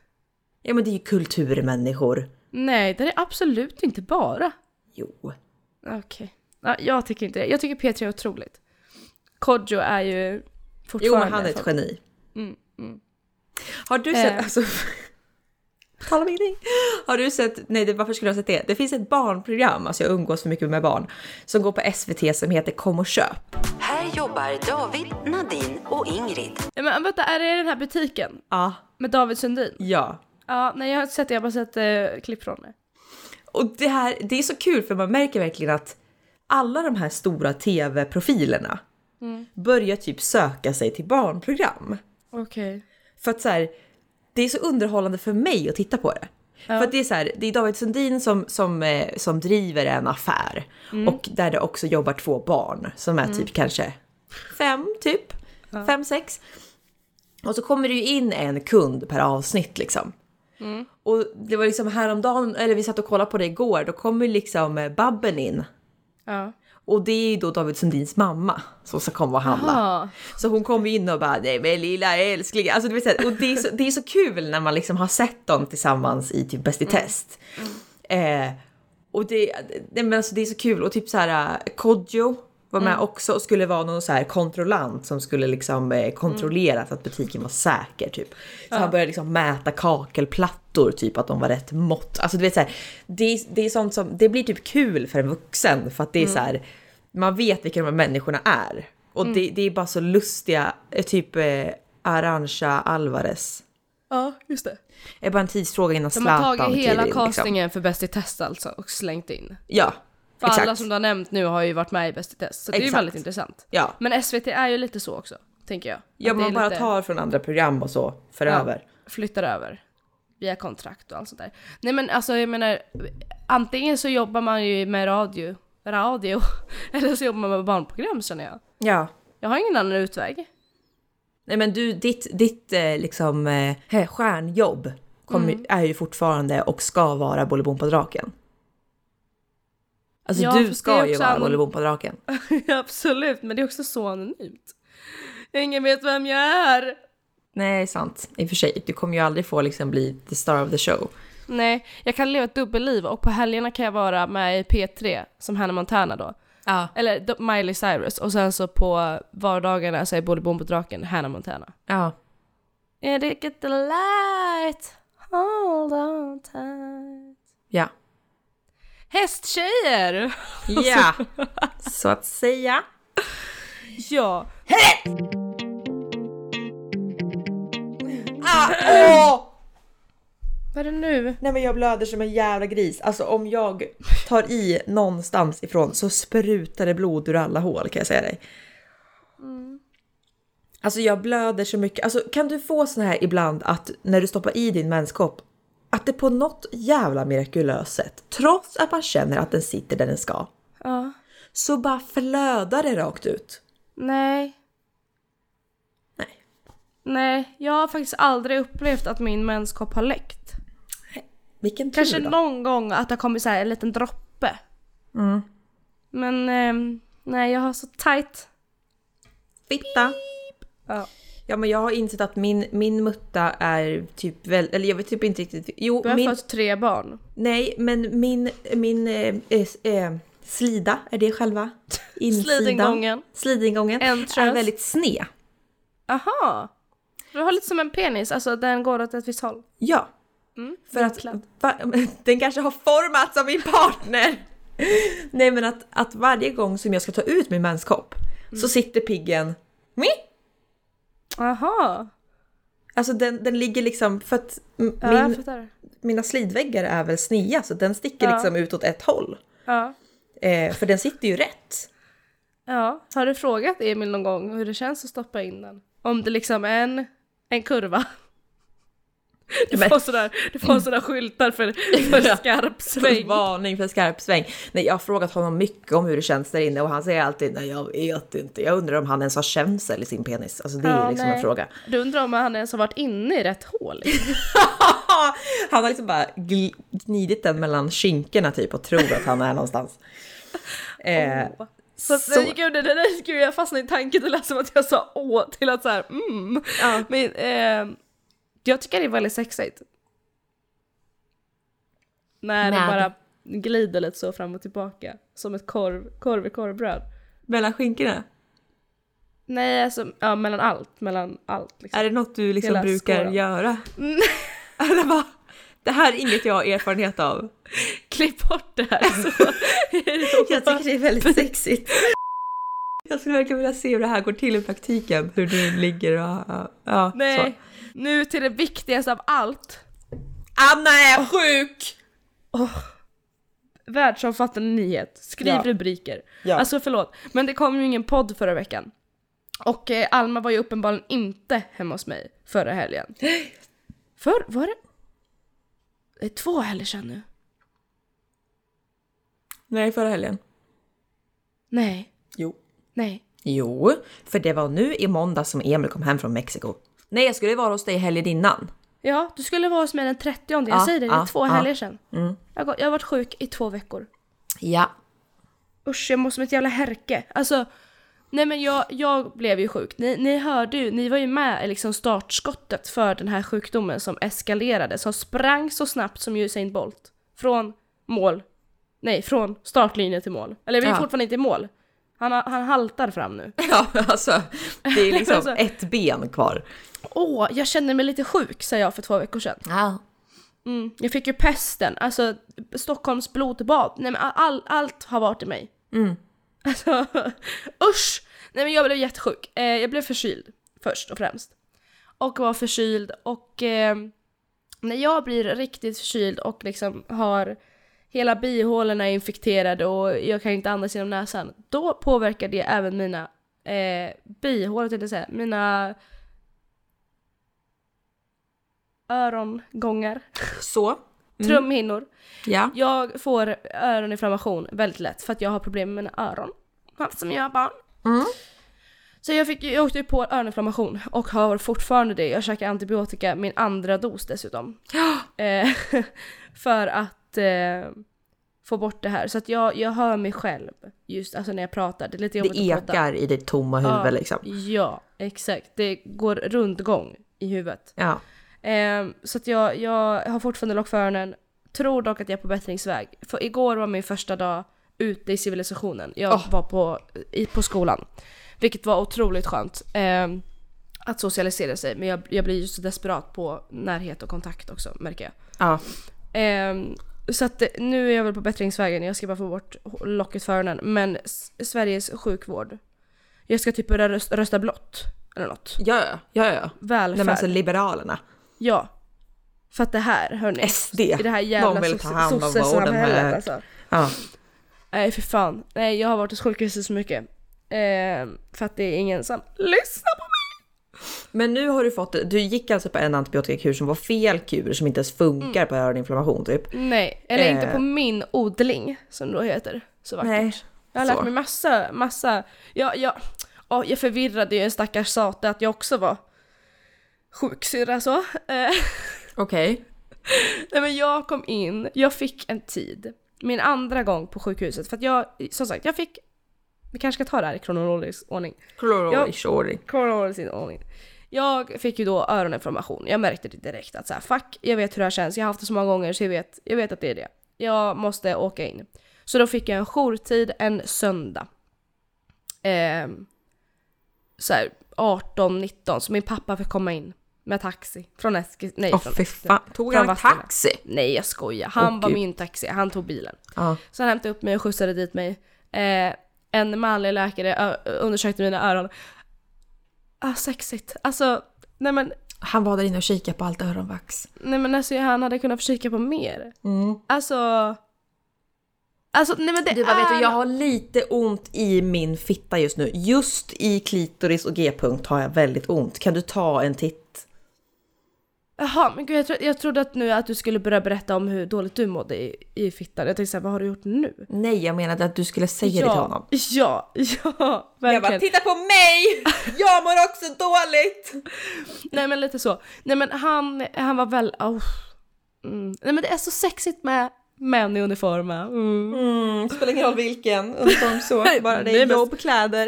Ja, men det är ju kulturmänniskor. Nej, det är absolut inte bara. Jo. Okej. Ja, jag tycker inte det. Jag tycker P3 är otroligt. Kodjo är ju Jo, fortfarande... men han är ett geni. Mm, mm. Har du sett, Eh. alltså... Tala om ingenting. Har du sett, nej varför skulle jag ha sett det? Det finns ett barnprogram, alltså jag umgås för mycket med barn, som går på SVT som heter Kom och köp. Här jobbar David, Nadine och Ingrid. Ja, men vänta, är det den här butiken? Ja. Med David Sundin? Ja. Ja, nej jag har inte sett det, jag har bara sett eh, klipp från det. Och det här, det är så kul för man märker verkligen att alla de här stora tv-profilerna börjar typ söka sig till barnprogram. Okej. För att så här, det är så underhållande för mig att titta på det. För att det är så här, det är David Sundin som, som, eh, som driver en affär och där det också jobbar två barn som är typ kanske fem, typ. Fem, sex. Och så kommer det ju in en kund per avsnitt liksom. Och det var liksom häromdagen, eller vi satt och kollade på det igår, då kommer liksom eh, Babben in. Ja. Och det är ju då David Sundins mamma som ska komma och handla. Aha. Så hon kom in och bara nej men lilla älskling. Alltså, så här, och det, är så, det är så kul när man liksom har sett dem tillsammans i typ Bäst i test. Eh, och det, det, men alltså, det är så kul och typ så här eh, Kodjo var med också och skulle vara någon så här kontrollant som skulle liksom eh, kontrollera att butiken var säker typ. Så han började liksom mäta kakelplattor typ att de var rätt mått. Alltså du vet så här, det, det är sånt som, det blir typ kul för en vuxen för att det är så här, man vet vilka de här människorna är. Och det, det är bara så lustiga, eh, typ eh, Arantxa Alvarez. Ja, just det. Det är bara en tidsfråga innan De har Zlatan tagit hela liksom. castingen för Bäst i test alltså och slängt in. Ja, För exakt. alla som du har nämnt nu har ju varit med i Bäst i test, så det är ju Exakt. väldigt intressant. Ja, Men SVT är ju lite så också, tänker jag. ja man bara lite- tar från andra program och så, för Ja. över. flyttar över via kontrakt och allt sånt där. Nej men alltså jag menar, antingen så jobbar man ju med radio, radio, eller så jobbar man med barnprogram känner jag. Ja. Jag har ingen annan utväg. Nej men du, ditt, ditt eh, liksom eh, stjärnjobb kommer, Mm. är ju fortfarande och ska vara Bolibompa-draken. Alltså Ja, du ska ju vara anon- Bolibompa-draken. Absolut, men det är också så anonymt. Ingen vet vem jag är. Nej, sant. I och för sig, du kommer ju aldrig få liksom bli the star of the show. Nej, jag kan leva ett dubbelliv och på helgerna kan jag vara med i P3 som Hannah Montana då. Ja. Eller Miley Cyrus och sen så på vardagarna så är Bolibompa-draken Hannah Montana. Ja. Är det get the light, hold on tight. Ja. Hästtjejer! Ja, så att säga. Ja, Ah, åh! vad är det nu? Nej men jag blöder som en jävla gris. Alltså om jag tar i någonstans ifrån så sprutar det blod ur alla hål kan jag säga dig. Alltså jag blöder så mycket. Alltså kan du få sån här ibland att när du stoppar i din menskopp att det på något jävla mirakulöst sätt, trots att man känner att den sitter där den ska, Ja, så bara flödar det rakt ut. nej. Nej. Nej, jag har faktiskt aldrig upplevt att min menskopp har läckt. Vilken tur Kanske då. någon gång att det har kommit så här en liten droppe. Mm. Men ehm, nej, jag har så tight. Fitta. Ja. Ja men jag har insett att min, min mutta är typ väl, eller jag vet typ inte riktigt. Jo, Du har min, fått tre barn. nej men min, min eh, eh, slida, är det själva insidan? Slidingången. Slidingången är väldigt sned. Aha! Du har lite som en penis, alltså den går åt ett visst håll. Ja. Mm, För att va, den kanske har formats av min partner. Nej men att, att varje gång som jag ska ta ut min menskopp Mm. så sitter piggen Mi? Aha! Alltså den, den ligger liksom för att Ja, min, fattar. mina slidväggar är väl snea så den sticker Ja. liksom ut åt ett håll. Ja. Eh, för den sitter ju rätt. ja. Har du frågat Emil någon gång hur det känns att stoppa in den? Om det liksom är en, en kurva? Du får sådär, du får sådär skyltar för, för skarp sväng. Varning för skarp sväng. Nej, jag har frågat honom mycket om hur det känns där inne och han säger alltid nej jag vet inte. Jag undrar om han ens har känsel i sin penis. Alltså det är Ja, liksom nej. en fråga. Du undrar om han ens har varit inne i rätt hål? liksom. han har liksom bara gnidit den mellan skinkorna typ och tror att han är någonstans. Eh, Så, Så- Nej, gud, det där, gud, jag fastnade i tanken, det lät som att jag sa åh till att såhär mm. Ja. Men eh, jag tycker det är väldigt sexigt. När det Med? bara glider lite så fram och tillbaka. Som ett korv, korv i korvbröd. mellan skinkorna? Nej, alltså ja, mellan allt, mellan allt liksom. Är det något du liksom Hela brukar skålen. göra? Eller vad? Det här är inget jag har erfarenhet av. Klipp bort det här så Jag tycker det är väldigt sexigt. Jag skulle verkligen vilja se hur det här går till i praktiken. Hur du ligger och... Ja, Nej, nu till det viktigaste av allt. Anna är sjuk! Världsomfattande nyhet. Skriv Ja. rubriker. Ja. Alltså förlåt, men det kom ju ingen podd förra veckan. Och eh, Alma var ju uppenbarligen inte hemma hos mig förra helgen. För, var det? Det är två helger sedan nu. Nej, förra helgen. Nej, Jo. nej. Jo, för det var nu i måndag som Emil kom hem från Mexiko. Nej, jag skulle vara hos dig helgen innan. Ja, du skulle vara hos mig den 30 Jag Ja, säger det, det är ja, två ja. helger sedan. Mm. Jag, har, jag har varit sjuk i två veckor. Ja. Usch, jag mår som ett jävla härke. Alltså, nej men jag, jag blev ju sjuk. Ni, ni hörde ju, ni var ju med i liksom startskottet för den här sjukdomen som eskalerade, som sprang så snabbt som Usain Bolt. Från mål. Nej, från startlinje till mål. Eller vi är Ja. fortfarande inte i mål. Han, har- han haltar fram nu. Ja, alltså. Det är liksom Alltså. ett ben kvar. Åh, jag känner mig lite sjuk, sa jag för två veckor sedan. Ja. Mm, jag fick ju pesten, alltså Stockholms blodbad. Nej men all, allt har varit i mig. Mm. Alltså usch! Nej men jag blev jättesjuk. Eh, jag blev förkyld först och främst. Och var förkyld och eh, när jag blir riktigt förkyld och liksom har hela bihålorna infekterade och jag kan inte andas genom näsan. Då påverkar det även mina eh, bihålor, tänkte jag säga, mina örongångar, Så. trumhinnor. Ja. Jag får öroninflammation väldigt lätt för att jag har problem med mina öron. Allt som jag har barn. Mm. Så jag, fick, jag åkte ju på öroninflammation och har fortfarande det. Jag käkar antibiotika, min andra dos dessutom. eh, för att eh, få bort det här. Så att jag, jag hör mig själv just alltså när jag pratar. Det är lite jobbigt Det att ekar i ditt tomma huvud Ja, liksom. Ja, exakt. Det går rundgång i huvudet. Ja. Ehm, så att jag, jag har fortfarande lock för öronen. Tror dock att jag är på bättringsväg. För igår var min första dag ute i civilisationen. Jag Åh. var på, i, på skolan. Vilket var otroligt skönt. ehm, att socialisera sig. Men jag, jag blir ju så desperat på närhet och kontakt också märker jag. Ja. Ehm, så att eh, nu är jag väl på bättringsvägen, jag ska bara få bort locket för öronen. Men Sveriges sjukvård. Jag ska typ börja rösta, rösta blått. Eller något. Ja, ja, ja. Välfärd. Nej men alltså Liberalerna. Ja. För att det här, hörni. SD. I det här De jävla vill ta hand om vården här. alltså. Ja. Nej för fan. Nej jag har varit hos sjukhuset så mycket. Ehm, för att det är ingen som lyssnar på. Men nu har du fått, du gick alltså på en antibiotikakur som var fel kur som inte ens funkar Mm. på öroninflammation typ. Nej, eller inte Eh. på min odling som då heter. Så vackert. Nej, Jag har lärt så. mig massa, massa. Jag, jag, åh, jag förvirrade ju en stackars sate att jag också var sjuksyrra så. Eh, Okej. Nej men jag kom in, jag fick en tid. Min andra gång på sjukhuset. För att jag, som sagt, jag fick... Vi kanske ska ta det här i kronologisk ordning. Klororisk ordning. Kronologisk ordning. Jag fick ju då öroninflammation. Jag märkte det direkt att så här, fuck, jag vet hur det här känns. Jag har haft det så många gånger så jag vet, jag vet att det är det. Jag måste åka in. Så då fick jag en jourtid en söndag. Eh, så här 18-19, så min pappa fick komma in med taxi från Eskil... Nej, Åh från fan, tog han taxi? Nej jag skojar, han Åh, var gud. min taxi, han tog bilen. Ja. Så han hämtade upp mig och skjutsade dit mig. Eh, en manlig läkare undersökte mina öron. Ah, sexigt. Alltså, nej men, Han var där inne och kikade på allt öronvax. nej men alltså han hade kunnat försöka på mer. Mm. Alltså... Alltså nej men det Du bara, vet är... du, jag har lite ont i min fitta just nu. Just i klitoris och g-punkt har jag väldigt ont. Kan du ta en titt? Jaha, men gud jag, tro, jag trodde att nu att du skulle börja berätta om hur dåligt du mådde i, i fittan. Jag tänkte såhär, vad har du gjort nu? Nej, jag menade att du skulle säga det till honom. ja, ja, verkligen. titta på mig! Jag mår också dåligt! Nej men lite så. Nej men han, han var väl... Oh. Mm. Nej men det är så sexigt med män i uniforma. Mm. Mm, spelar ingen roll vilken uniform så, bara det är men-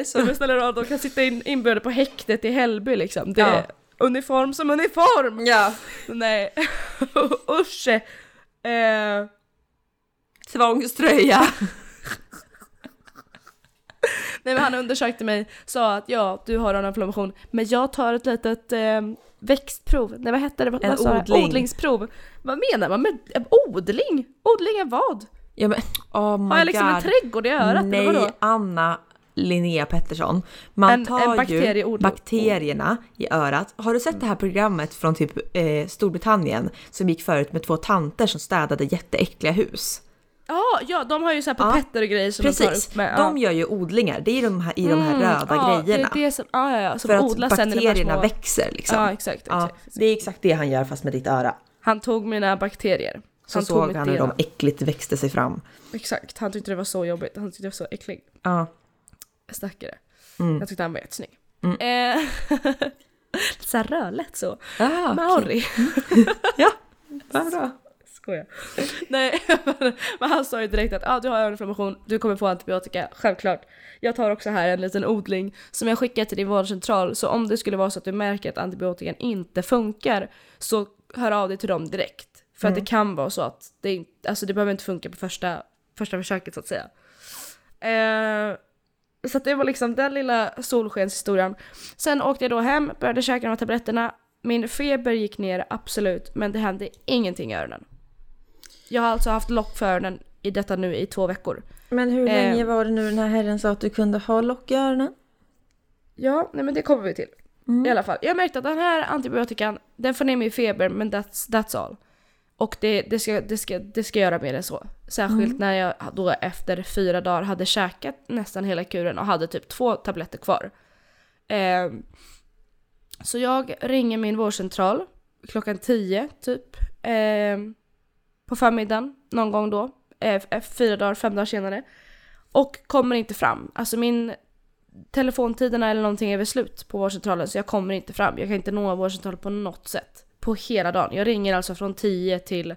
så. Så spelar det roll, de kan sitta in, inbjudna på häktet i Hällby liksom. Det Ja. Uniform som uniform! Ja, Nej, usch! Eh, tvångströja. nej men han undersökte mig, sa att ja, du har en inflammation, men jag tar ett litet eh, växtprov. Nej vad hette det? Vad, En vad odling. Odlingsprov. Vad menar man med eh, odling? Odling är vad? Ja men, oh Har jag liksom god. en trädgård i örat eller Nej, vadå? Anna Linnea Pettersson. Man En- tar en ju bakterierna i örat. Har du sett det här programmet från typ eh, Storbritannien som gick förut med två tanter som städade jätteäckliga hus? Ja, ja, de har ju så här Ja, pipetter och grejer som de tar Precis, upp med. de gör ju odlingar. Det är de här, i de här Mm, röda ja, grejerna. Det är det som, ja, ja, ja, som för att odlas här bakterierna små... växer liksom. Ja, exakt, Ja, exakt. det är exakt det han gör fast med ditt öra. Han tog mina bakterier. Så han såg han hur de äckligt växte sig fram. Exakt, han tyckte det var så jobbigt. Han tyckte det var så äcklig. Ja. Stackare. Mm. Jag tyckte han var jättesnygg. Mm. Eh, Lite såhär rödlätt så. Ah, Maori. Ja, vad bra. Skojar. Nej, men- han sa ju direkt att ah, du har öroninflammation, du kommer få antibiotika, självklart. Jag tar också här en liten odling som jag skickar till din vårdcentral, så om det skulle vara så att du märker att antibiotikan inte funkar, så hör av dig till dem direkt. För att det kan vara så att det, alltså det behöver inte funka på första, första försöket så att säga. Eh, så det var liksom den lilla solskenshistorien. Sen åkte jag då hem, började käka de här tabletterna. Min feber gick ner absolut, men det hände ingenting i öronen. Jag har alltså haft lock för öronen i detta nu i två veckor. Men hur Eh. länge var det nu den här herren sa att du kunde ha lock i öronen? Ja, nej men det kommer vi till. I alla fall. Jag märkte att den här antibiotikan, den får ner min feber men that's, that's all. Och det, det, ska, det, ska, det ska göra mer än så. Särskilt när jag då efter fyra dagar hade käkat nästan hela kuren och hade typ två tabletter kvar. Ehm, så jag ringer min vårdcentral klockan 10 typ. ehm, på förmiddagen någon gång då. Eh, f- fyra dagar, fem dagar senare. Och kommer inte fram. Alltså min telefontiderna eller någonting är väl slut på vårdcentralen så jag kommer inte fram. Jag kan inte nå vårdcentralen på något sätt. På hela dagen. Jag ringer alltså från 10 till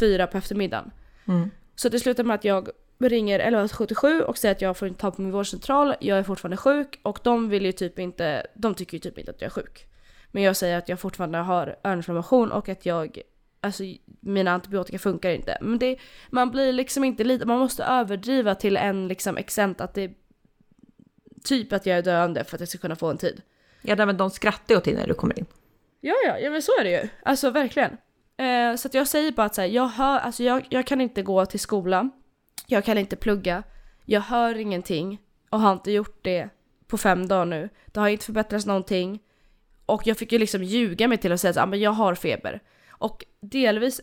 4 på eftermiddagen. Mm. Så det slutar med att jag ringer 1177 och säger att jag får inte ta på min vårdcentral, jag är fortfarande sjuk och de vill ju typ inte, de tycker ju typ inte att jag är sjuk. Men jag säger att jag fortfarande har öroninflammation och att jag, alltså mina antibiotika funkar inte. Men det, man blir liksom inte lite, man måste överdriva till en liksom extent att det typ att jag är döende för att jag ska kunna få en tid. Ja, men de skrattar ju åt dig när du kommer in. Ja, ja, ja men så är det ju. Alltså verkligen. Eh, så att jag säger bara att så här, jag, hör, alltså jag, jag kan inte gå till skolan, jag kan inte plugga, jag hör ingenting och har inte gjort det på fem dagar nu. Det har inte förbättrats någonting. Och jag fick ju liksom ljuga mig till att säga att ah, men jag har feber. Och delvis,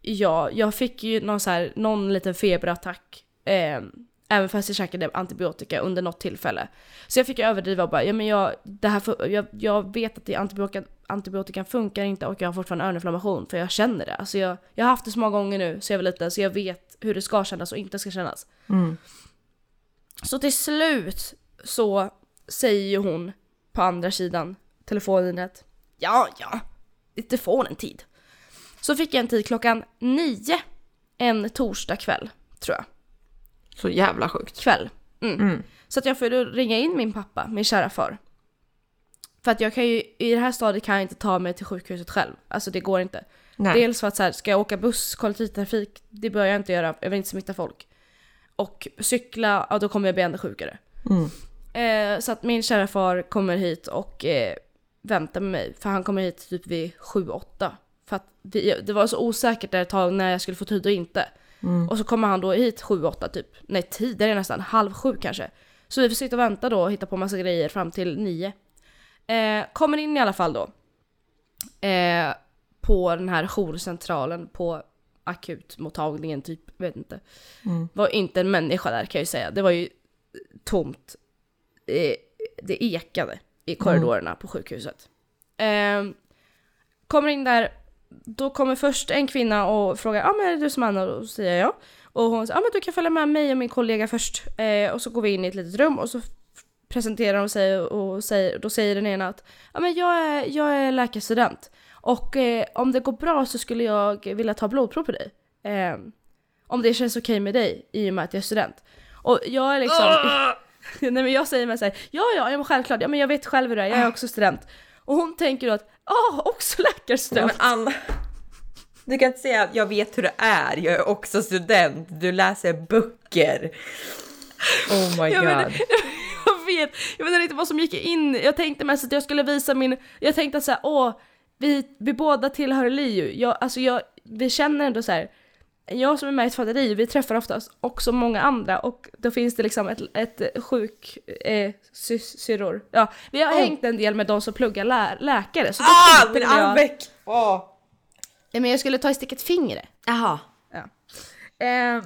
ja, jag fick ju någon, så här, någon liten feberattack. Eh, även fast jag käkade antibiotika under något tillfälle. Så jag fick överdriva och bara, ja men jag, det här, fu- jag, jag vet att det antibiotika, antibiotikan funkar inte och jag har fortfarande öroninflammation för jag känner det. Alltså jag, jag har haft det så många gånger nu så jag var liten så jag vet hur det ska kännas och inte ska kännas. Mm. Så till slut så säger ju hon på andra sidan telefonlinjet Ja, ja, det får en tid. Så fick jag en tid klockan nio en torsdag kväll, tror jag. Så jävla sjukt. Kväll. Mm. Mm. Så att jag får då ringa in min pappa, min kära far. För att jag kan ju, i det här stadiet kan jag inte ta mig till sjukhuset själv. Alltså det går inte. Nej. Dels för att så här, ska jag åka buss, kollektivtrafik, det bör jag inte göra, jag vill inte smitta folk. Och cykla, ja då kommer jag bli ännu sjukare. Mm. Eh, så att min kära far kommer hit och eh, väntar med mig. För han kommer hit typ vid 7-8. För att vi, det var så osäkert där ett tag när jag skulle få tid och inte. Mm. Och så kommer han då hit 7-8 typ. Nej tidigare nästan, halv sju kanske. Så vi får sitta och vänta då och hitta på massa grejer fram till 9. Eh, kommer in i alla fall då. Eh, på den här jourcentralen på akutmottagningen typ, vet inte. Mm. Var inte en människa där kan jag ju säga. Det var ju tomt. Eh, det ekade i korridorerna på sjukhuset. Eh, kommer in där, då kommer först en kvinna och frågar ja ah, men är det du som Anna? Och då säger jag ja. Och hon säger ja ah, men du kan följa med mig och min kollega först. Eh, och så går vi in i ett litet rum och så presenterar de sig och säger, då säger den ena att ja men jag är, jag är läkarstudent. Och eh, om det går bra så skulle jag vilja ta blodprov på dig. Eh, om det känns okej med dig i och med att jag är student. Och jag är liksom... Nej men jag säger mig såhär, ja ja, ja men självklart, ja men jag vet själv hur det är, jag är också student. Och hon tänker då att, ja också Nej, läkarstudent. men Anna, du kan inte säga att jag vet hur det är, jag är också student, du läser böcker. Oh my Ja, god. men, jag vet, jag vet inte vad som gick in, jag tänkte mest att jag skulle visa min, jag tänkte att såhär, åh, vi, vi båda tillhör LiU, jag, alltså jag, vi känner ändå så här. Jag som är med i ett faderi, vi träffar oftast också många andra och då finns det liksom ett, ett sjuk, eh, sy, syrror. Ja, vi har Oh. hängt en del med de som pluggar lä, läkare. Så då Ah, min jag- armveck! Åh. Ja, men jag skulle ta i sticket fingret. Jaha. Eh,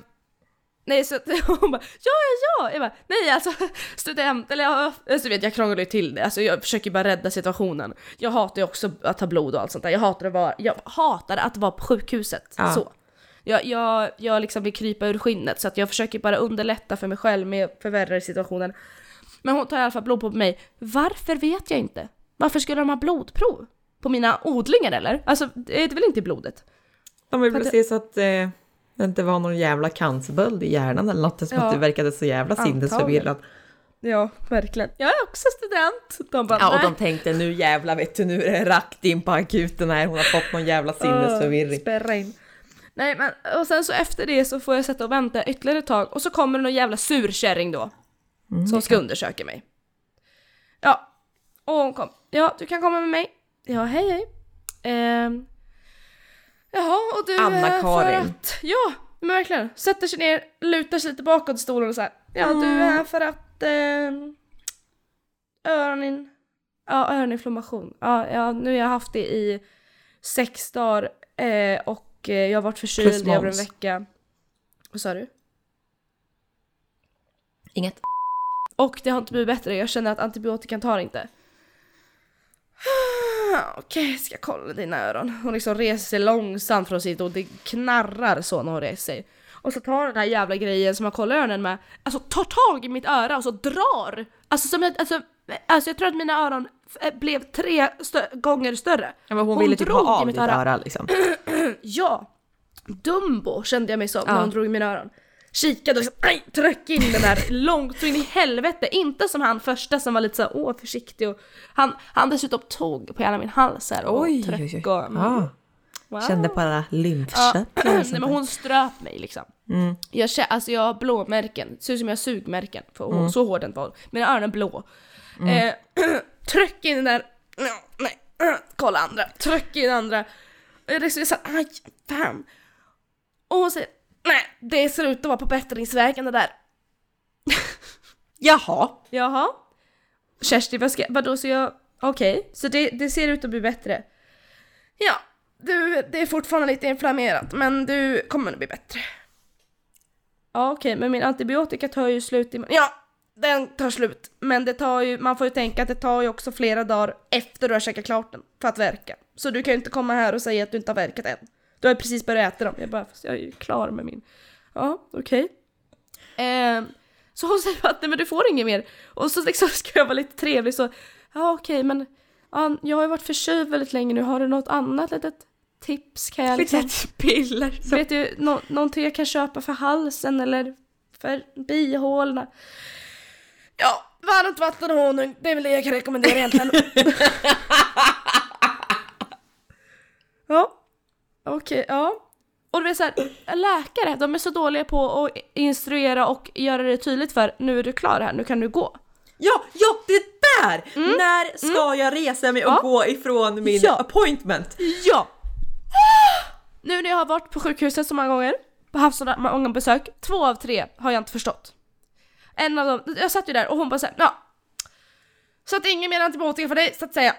nej så att hon bara ja ja ja, jag bara nej alltså student eller ja, alltså, vet jag krånglar ju till det, alltså jag försöker bara rädda situationen. Jag hatar ju också att ta blod och allt sånt där, jag hatar att vara, jag hatar att vara på sjukhuset. Ja. Så. Jag, jag, jag liksom vill krypa ur skinnet så att jag försöker bara underlätta för mig själv med att förvärra situationen. Men hon tar i alla fall blod på mig. Varför vet jag inte. Varför skulle de ha blodprov? På mina odlingar eller? Alltså det är väl inte i blodet? De vill väl att eh, det inte var någon jävla cancerböld i hjärnan eller något, som Ja. att du verkade så jävla Antagligen. sinnesförvirrad. Ja, verkligen. Jag är också student. De bara, Ja, och de tänkte nu jävlar vet du, nu är det rakt in på akuten här, hon har fått någon jävla sinnesförvirring. Spärra in. Nej men och sen så efter det så får jag sätta och vänta ytterligare ett tag och så kommer någon jävla surkärring då. som ska undersöka mig. Ja, och hon kom. Ja, du kan komma med mig. Ja, hej hej. Ehm. Jaha, och du är Anna-Karin. att... Ja, men verkligen. Sätter sig ner, lutar sig lite bakåt i stolen och så här. Ja, du är här för att... ehm, öronin... Ja, öroninflammation. Ja, ja, nu har jag haft det i sex dagar eh, och eh, jag har varit förkyld i över en vecka. Vad sa du? Inget. Och det har inte blivit bättre, jag känner att antibiotikan tar inte. Okej, ska kolla dina öron? Hon liksom reser sig långsamt från sitt och det knarrar så när hon reser sig. Och så tar den här jävla grejen som man kollar öronen med, alltså tar tag i mitt öra och så drar. Alltså som ett, alltså, alltså jag tror att mina öron f- blev tre stö- gånger större. Ja, men hon, Hon ville typ ha av ditt öra. öra liksom. Ja! Dumbo kände jag mig som när Ja. hon drog i mina öron. Kikade och liksom, aj, tryckte in den där långt in i helvete. Inte som han första som var lite så åh försiktig och han, han dessutom tog på hela min hals här och Oj, tryck oj, oj. och... mm, Ja, wow. kände på alla Ja, nej sånt men hon ströp mig liksom. Mm. Jag, alltså jag har blåmärken, ser ut som jag har sugmärken. För hon, Så hård den var. Mina öron är blå. Eh, tryck in den där, nej, kolla andra, tryck in den andra. Och jag liksom såhär, aj, fan. Och hon säger, nej det ser ut att vara på bättringsvägen det där. Jaha. Jaha. Kersti, vad ska, vadå så jag, okej, så det, det ser ut att bli bättre. Ja, du, det är fortfarande lite inflammerat men du kommer att bli bättre. Ja okej, men min antibiotika tar ju slut i... Ja, den tar slut. Men det tar ju, man får ju tänka att det tar ju också flera dagar efter du har käkat klart den för att verka. Så du kan ju inte komma här och säga att du inte har verkat än. Du har ju precis börjat äta dem. Jag bara, fast jag är ju klar med min. Ja, okej. Ehm, så hon säger att nej men du får inget mer. Och så liksom ska jag vara lite trevlig så, ja okej men ja, jag har ju varit förkyld väldigt länge nu, har du något annat litet tips? Kan jag liksom, Litet piller. vet du, nå någonting jag kan köpa för halsen eller för bihålorna? Ja, varmt vatten och honung, det är väl det jag kan rekommendera egentligen. ja, okej, ja. Och du vet såhär, läkare, de är så dåliga på att instruera och göra det tydligt för nu är du klar här, nu kan du gå. Ja, ja, det där! När ska jag resa mig och Ja. gå ifrån min Ja. appointment? Ja! Nu när jag har varit på sjukhuset så många gånger, haft så många besök, två av tre har jag inte förstått. En av dem, jag satt ju där och hon bara såhär, ja. Så att ingen mer antibiotika för dig, så att säga.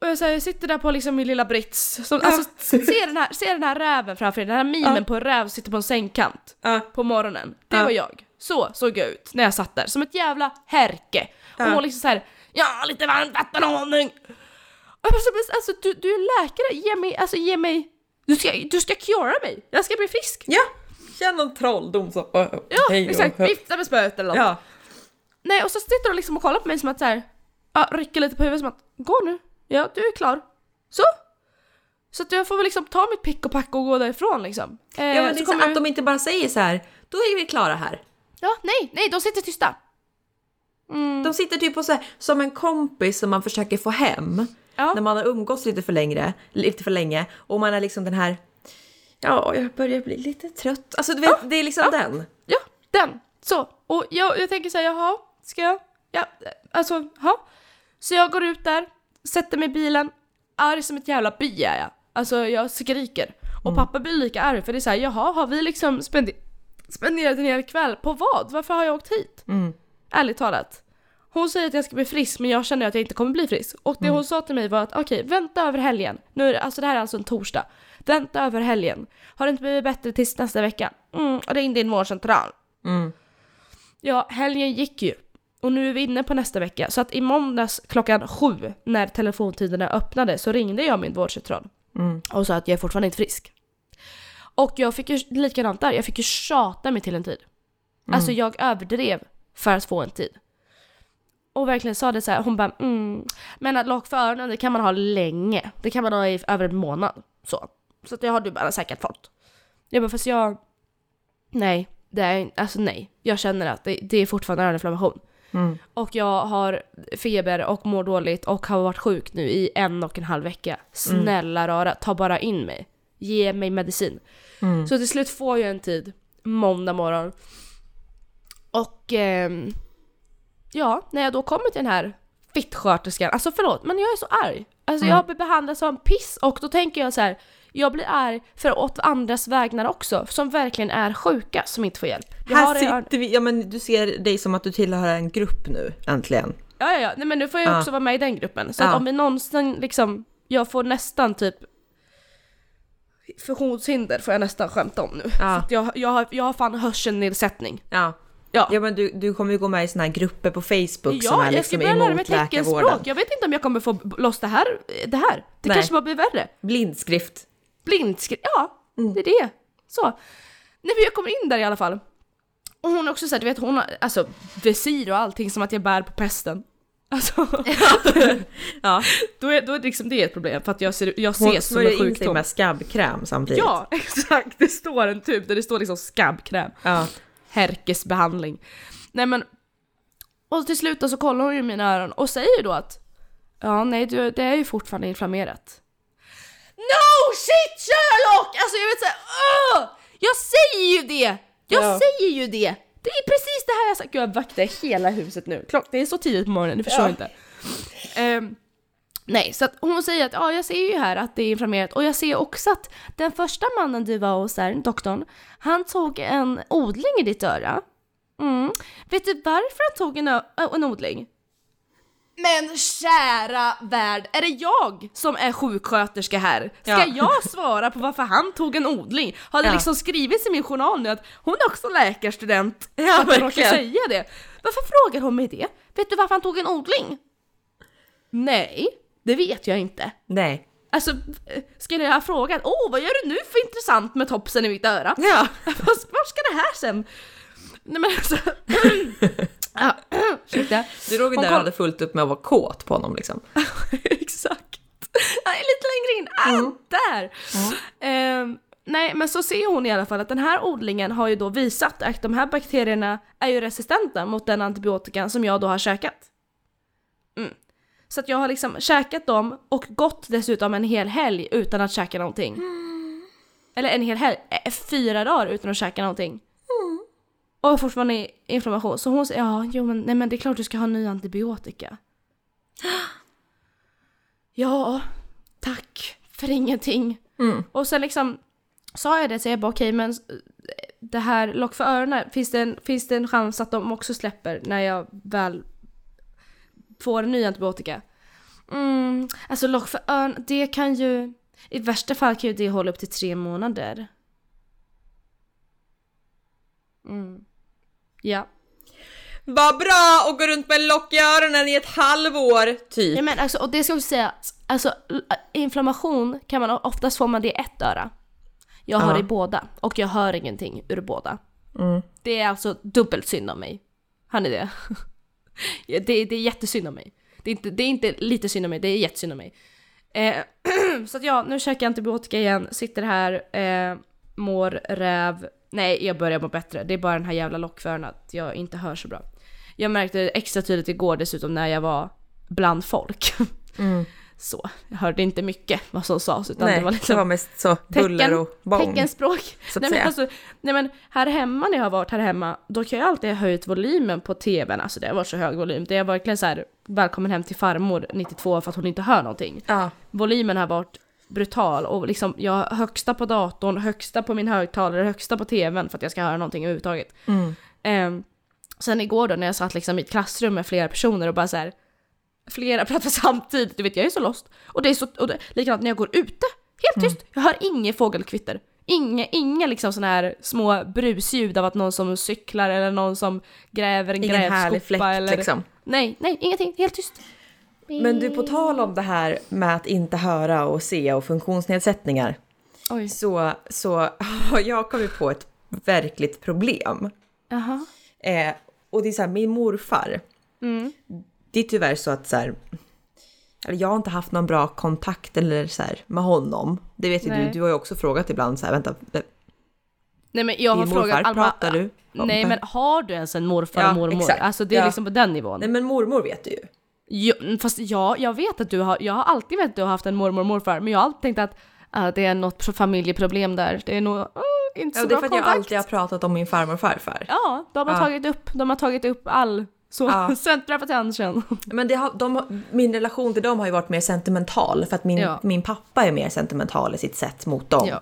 Och jag, så här, jag sitter där på liksom min lilla brits, som, alltså se den, här, se den här räven framför er, den här mimen Ja. på en räv som sitter på en sängkant Ja. på morgonen. Det Ja. var jag. Så såg jag ut när jag satt där, som ett jävla härke. Och Ja. hon liksom såhär, ja lite varmt vatten och honung. Och jag bara, så, men alltså du, du är läkare, ge mig, alltså ge mig, du ska, du ska cura mig, jag ska bli frisk. Ja, känn någon trolldom så. Oh, Ja, exakt, vifta med spöet eller något. Ja. Nej och så sitter hon liksom och kollar på mig som att såhär, ja, rycker lite på huvudet som att, gå nu, ja du är klar. Så. Så att jag får väl liksom ta mitt pick och pack och gå därifrån liksom. Eh, ja, men det så kommer- att de inte bara säger så här. då är vi klara här. Ja, nej, nej, de sitter tysta. Mm. De sitter typ och så här, som en kompis som man försöker få hem. Ja. När man har umgåtts lite för, längre, lite för länge och man är liksom den här, ja jag börjar bli lite trött. Alltså du vet, det är liksom den. Ja, den. Så. Och jag, jag tänker säga jaha, ska jag? Ja, alltså, ja. Så jag går ut där, sätter mig i bilen, arg som ett jävla bi är jag. Alltså jag skriker. Och pappa blir lika arg för det är såhär, jaha, har vi liksom spende- spenderat en hel kväll på vad? Varför har jag åkt hit? Mm. Ärligt talat. Hon säger att jag ska bli frisk men jag känner att jag inte kommer bli frisk. Och det hon sa till mig var att okej, vänta över helgen. Nu är det, alltså det här är alltså en torsdag. Vänta över helgen. Har det inte blivit bättre tills nästa vecka? Mm, ring din vårdcentral. Mm. Ja, helgen gick ju. Och nu är vi inne på nästa vecka. Så att i måndags klockan sju, när telefontiderna öppnade, så ringde jag min vårdcentral. Mm. Och sa att jag är fortfarande inte frisk. Och jag fick ju likadant där, jag fick ju tjata mig till en tid. Alltså jag överdrev för att få en tid. Och verkligen sa det så här, hon bara mm, men att lock för öronen det kan man ha länge. Det kan man ha i över en månad. Så. Så det har du bara säkert fått. Jag bara fast jag... Nej, det är alltså nej. Jag känner att det, det är fortfarande öroninflammation. Mm. Och jag har feber och mår dåligt och har varit sjuk nu i en och en halv vecka. Snälla rara, ta bara in mig. Ge mig medicin. Mm. Så till slut får jag en tid, måndag morgon. Och ehm, ja, när jag då kommer till den här fittsköterskan, alltså förlåt men jag är så arg. Alltså jag blir behandlad som piss och då tänker jag så här. Jag blir arg för åt andras vägnar också, som verkligen är sjuka som inte får hjälp. Jag Här sitter vi, ja men du ser dig som att du tillhör en grupp nu, äntligen. Ja, ja, ja. Nej, men nu får jag Ja. också vara med i den gruppen. Så Ja. att om vi någonsin liksom, jag får nästan typ funktionshinder får jag nästan skämta om nu. Ja. Jag, jag, har, jag har fan hörselnedsättning. Ja. Ja. Ja men du, du kommer ju gå med i såna här grupper på Facebook som Ja, är jag ska liksom börja lära mig emot teckenspråk. läkarvården. Jag vet inte om jag kommer få loss det här. Det, här. det Nej. kanske bara blir värre. Blindskrift. Blindskrift, ja, Mm. det är det. Så. Nej men jag kommer in där i alla fall. Och hon är också såhär, du vet hon har alltså visir och allting som att jag bär på pesten. Alltså, Ja. då, är, då är det liksom det ett problem för att jag, ser, jag Hon ses som en smörjer in sig sjukdom. med skabbkräm samtidigt. Ja, exakt! Det står en tub där det står liksom skabbkräm. ja. Herkesbehandling. Nej men, och till slut så kollar hon ju mina öron och säger då att ja nej du, det är ju fortfarande inflammerat. No shit Sherlock! Alltså jag vet såhär, åh! Jag säger ju det! Jag Ja. säger ju det! Det är precis det här jag sagt. Gud jag vaktar hela huset nu. Klock, det är så tidigt på morgonen, ni förstår Ja. inte. Ehm, nej, så att hon säger att ja, jag ser ju här att det är inflammerat och jag ser också att den första mannen du var hos där, doktorn, han tog en odling i ditt öra. Mm. Vet du varför han tog en, en odling? Men kära värld, är det jag som är sjuksköterska här? Ska Ja. jag svara på varför han tog en odling? Har det Ja. liksom skrivits i min journal nu att hon är också läkarstudent? Ja, att jag råkar säga det. Varför frågar hon mig det? Vet du varför han tog en odling? Nej, det vet jag inte. Nej. Alltså, eh, skulle jag ha frågat åh vad gör du nu för intressant med topsen i mitt öra? Ja. Vart ska det här sen? Nej men alltså... ursäkta. Du låg ju där och hade fullt upp med att vara kåt på honom liksom. Exakt. Nej, lite längre in. Ah, där! Ehm, nej, men så ser hon i alla fall att den här odlingen har ju då visat att de här bakterierna är ju resistenta mot den antibiotikan som jag då har käkat. Mm. Så att jag har liksom käkat dem och gått dessutom en hel helg utan att käka någonting. Eller en hel helg, eh, fyra dagar utan att käka någonting. Och har fortfarande inflammation. Så hon säger ja, jo men, nej, men det är klart du ska ha ny antibiotika. Ja, tack för ingenting. Mm. Och sen liksom sa jag det så jag bara okej men eh, det här lock för öronen, finns det, en, finns det en chans att de också släpper när jag väl får en ny antibiotika? Mm, alltså lock för öronen, det kan ju i värsta fall kan ju det hålla upp till tre månader. Mm. Ja. Vad bra att gå runt med lock i öronen i ett halvår, typ. Ja men alltså, och det ska vi säga, alltså inflammation kan man oftast få man det i ett öra. Jag har Ja. i båda och jag hör ingenting ur båda. Mm. Det är alltså dubbelt synd om mig. Har ni det? Det, det är jättesynd om mig. Det är, inte, det är inte lite synd om mig, det är jättesynd om mig. Eh, så att ja, nu käkar jag antibiotika igen, sitter här, eh, mår räv. Nej, jag börjar må bättre. Det är bara den här jävla lockfören att jag inte hör så bra. Jag märkte det extra tydligt igår dessutom när jag var bland folk. Mm. Så, jag hörde inte mycket vad som sades utan Nej, det var liksom mest så buller och bång. teckenspråk. så att nej, men säga. alltså, nej men här hemma när jag har varit här hemma, då kan jag alltid ha höjt volymen på tvn, alltså det har varit så hög volym. Det är verkligen så här, välkommen hem till farmor 92 för att hon inte hör någonting. Ja. Volymen har varit brutal och liksom jag har högsta på datorn, högsta på min högtalare, högsta på tvn för att jag ska höra någonting överhuvudtaget. Mm. Ehm, sen igår då när jag satt liksom i ett klassrum med flera personer och bara så här flera pratar samtidigt, du vet jag är så lost. Och det är så, och det, likadant när jag går ute, helt tyst, jag hör inget fågelkvitter. Inga, inga liksom såna här små brusljud av att någon som cyklar eller någon som gräver en Ingen härlig grävskopa fläkt eller... liksom. Nej, nej, ingenting, helt tyst. Men du, på tal om det här med att inte höra och se och funktionsnedsättningar. Oj. Så, så har jag kommit på ett verkligt problem. Jaha. Eh, och det är så här, min morfar. Mm. Det är tyvärr så att så här, jag har inte haft någon bra kontakt eller så här, med honom. Det vet ju du, du har ju också frågat ibland så här, vänta, Nej men jag har din frågat morfar, Alma, pratar du? om- Nej men har du ens en morfar Ja, och mormor? exakt. Alltså det är Ja. liksom på den nivån. Nej men mormor vet du ju. Jo, fast ja, jag vet att du har, jag har alltid vetat att du har haft en mormor och morfar, men jag har alltid tänkt att ah, det är något familjeproblem där. Det är nog oh, inte så Ja, det är för att jag kontakt. alltid har pratat om min farmor och farfar. Ja, de har Ja. tagit upp, de har tagit upp all så Ja. center of attention. Men det har, de, min relation till dem har ju varit mer sentimental för att min, Ja. min pappa är mer sentimental i sitt sätt mot dem. Ja.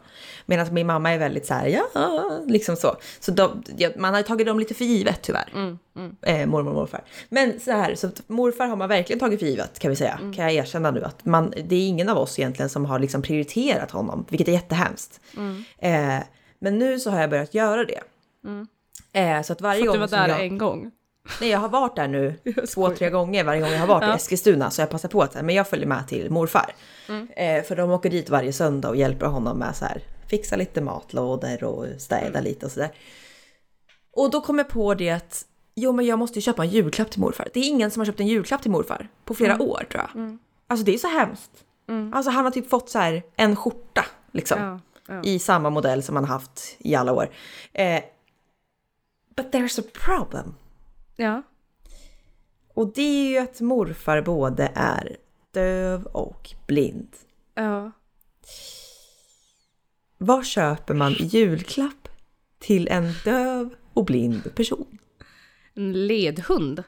Medan min mamma är väldigt så här, ja, liksom så. Så de, man har tagit dem lite för givet tyvärr. Mm, Eh, mormor och morfar. Men så här, så morfar har man verkligen tagit för givet kan vi säga. Mm. Kan jag erkänna nu att man, det är ingen av oss egentligen som har liksom prioriterat honom, vilket är jättehemskt. Mm. Eh, men nu så har jag börjat göra det. Eh, så att varje att gång du var där jag... en gång. Nej, jag har varit där nu två, tre gånger varje gång jag har varit i Ja. Eskilstuna. Så jag passar på att men jag följer med till morfar. Mm. Eh, för de åker dit varje söndag och hjälper honom med så här, fixa lite matlådor och städa Mm. lite och sådär. Och då kom jag på det att, jo men jag måste ju köpa en julklapp till morfar. Det är ingen som har köpt en julklapp till morfar på flera Mm. år tror jag. Alltså det är så hemskt. Alltså han har typ fått så här en skjorta liksom. Ja, ja. I samma modell som han haft i alla år. Eh, but there's a problem. Ja. Och det är ju att morfar både är döv och blind. ja. Vad köper man i julklapp till en döv och blind person? En ledhund.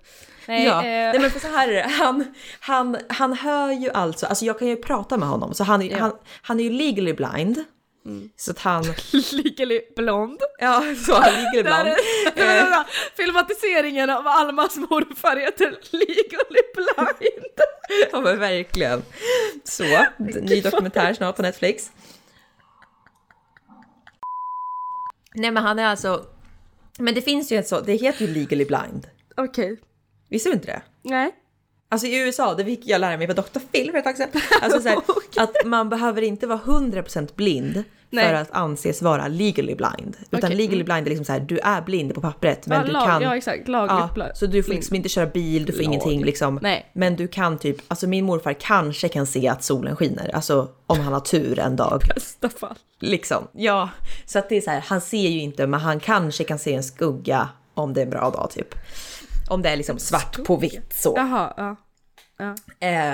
Nej, ja, eh, nej men för så här är det. Han, han, han hör ju alltså, alltså jag kan ju prata med honom, så han, Ja. han, han är ju legally blind. Så att han, Legally blond. ja så han ligger Där ibland. är, vänta. Filmatiseringen av Almas morfar heter Legally blind. Ja men verkligen. Så, ny dokumentär snart på Netflix. Nej men han är alltså, men det finns ju ett så, det heter ju legally blind. Okej. Visste du inte det? Nej. Alltså i USA, det fick jag lära mig på Dr. Phil för ett tag sedan. Alltså så här, att man behöver inte vara 100% blind Nej. för att anses vara legally blind. Utan Okej, legally blind är liksom så här, du är blind på pappret men ja, du lag, kan... ja exakt, lagligt Ja, så du får liksom inte köra bil, du får Lag. ingenting liksom. Nej. Men du kan typ, alltså min morfar kanske kan se att solen skiner, alltså om han har tur en dag. bästa fall. Liksom, ja. Så att det är så här, han ser ju inte men han kanske kan se en skugga om det är en bra dag typ. Om det är liksom svart på vitt så. Jaha, ja. Ja. Eh,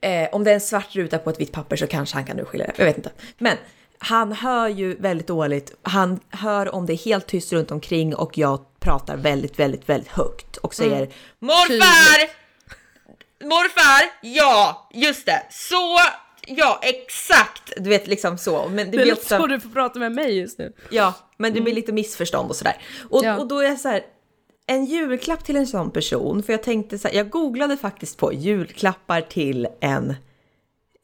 eh, om det är en svart ruta på ett vitt papper så kanske han kan urskilja det. Jag vet inte. Men han hör ju väldigt dåligt. Han hör om det är helt tyst runt omkring och jag pratar väldigt, väldigt, väldigt högt och säger Morfar! Morfar! Ja, just det. Så, ja, exakt. Du vet liksom så. Men det, Det blir ofta... så du får prata med mig just nu. Ja, men det blir lite missförstånd och sådär. Och, Ja. och då är jag så här, en julklapp till en sån person, för jag tänkte så här, jag googlade faktiskt på julklappar till en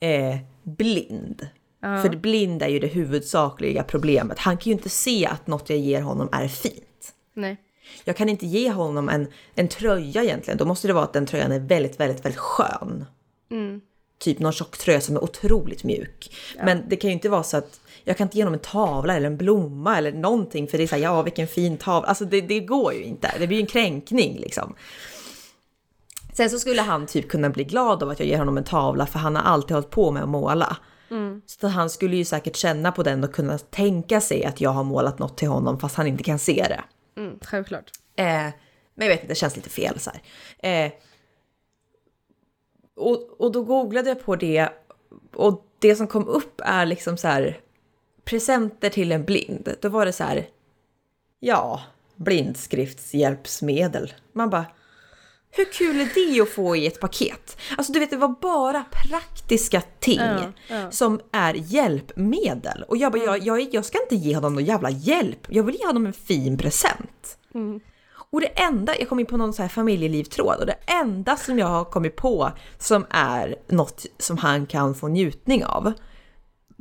eh, blind. För blind är ju det huvudsakliga problemet. Han kan ju inte se att något jag ger honom är fint. Nej. Jag kan inte ge honom en, en tröja egentligen. Då måste det vara att den tröjan är väldigt, väldigt, väldigt skön. Typ någon tjock tröja som är otroligt mjuk. Men det kan ju inte vara så att jag kan inte ge honom en tavla eller en blomma eller någonting för det är så här, ja vilken fin tavla. Alltså det, det går ju inte. Det blir ju en kränkning liksom. Sen så skulle han typ kunna bli glad av att jag ger honom en tavla för han har alltid hållit på med att måla. Så att han skulle ju säkert känna på den och kunna tänka sig att jag har målat något till honom fast han inte kan se det. Mm, självklart. Eh, men jag vet inte, det känns lite fel så här. Eh, och, och då googlade jag på det och det som kom upp är liksom så här presenter till en blind. Då var det så här, ja, blindskriftshjälpsmedel. Man bara, hur kul är det att få i ett paket? Alltså du vet, det var bara praktiska ting Ja, ja. som är hjälpmedel. Och jag bara, jag, jag, jag ska inte ge honom någon jävla hjälp. Jag vill ge honom en fin present. Och det enda, jag kom in på någon så här familjelivtråd och det enda som jag har kommit på som är något som han kan få njutning av.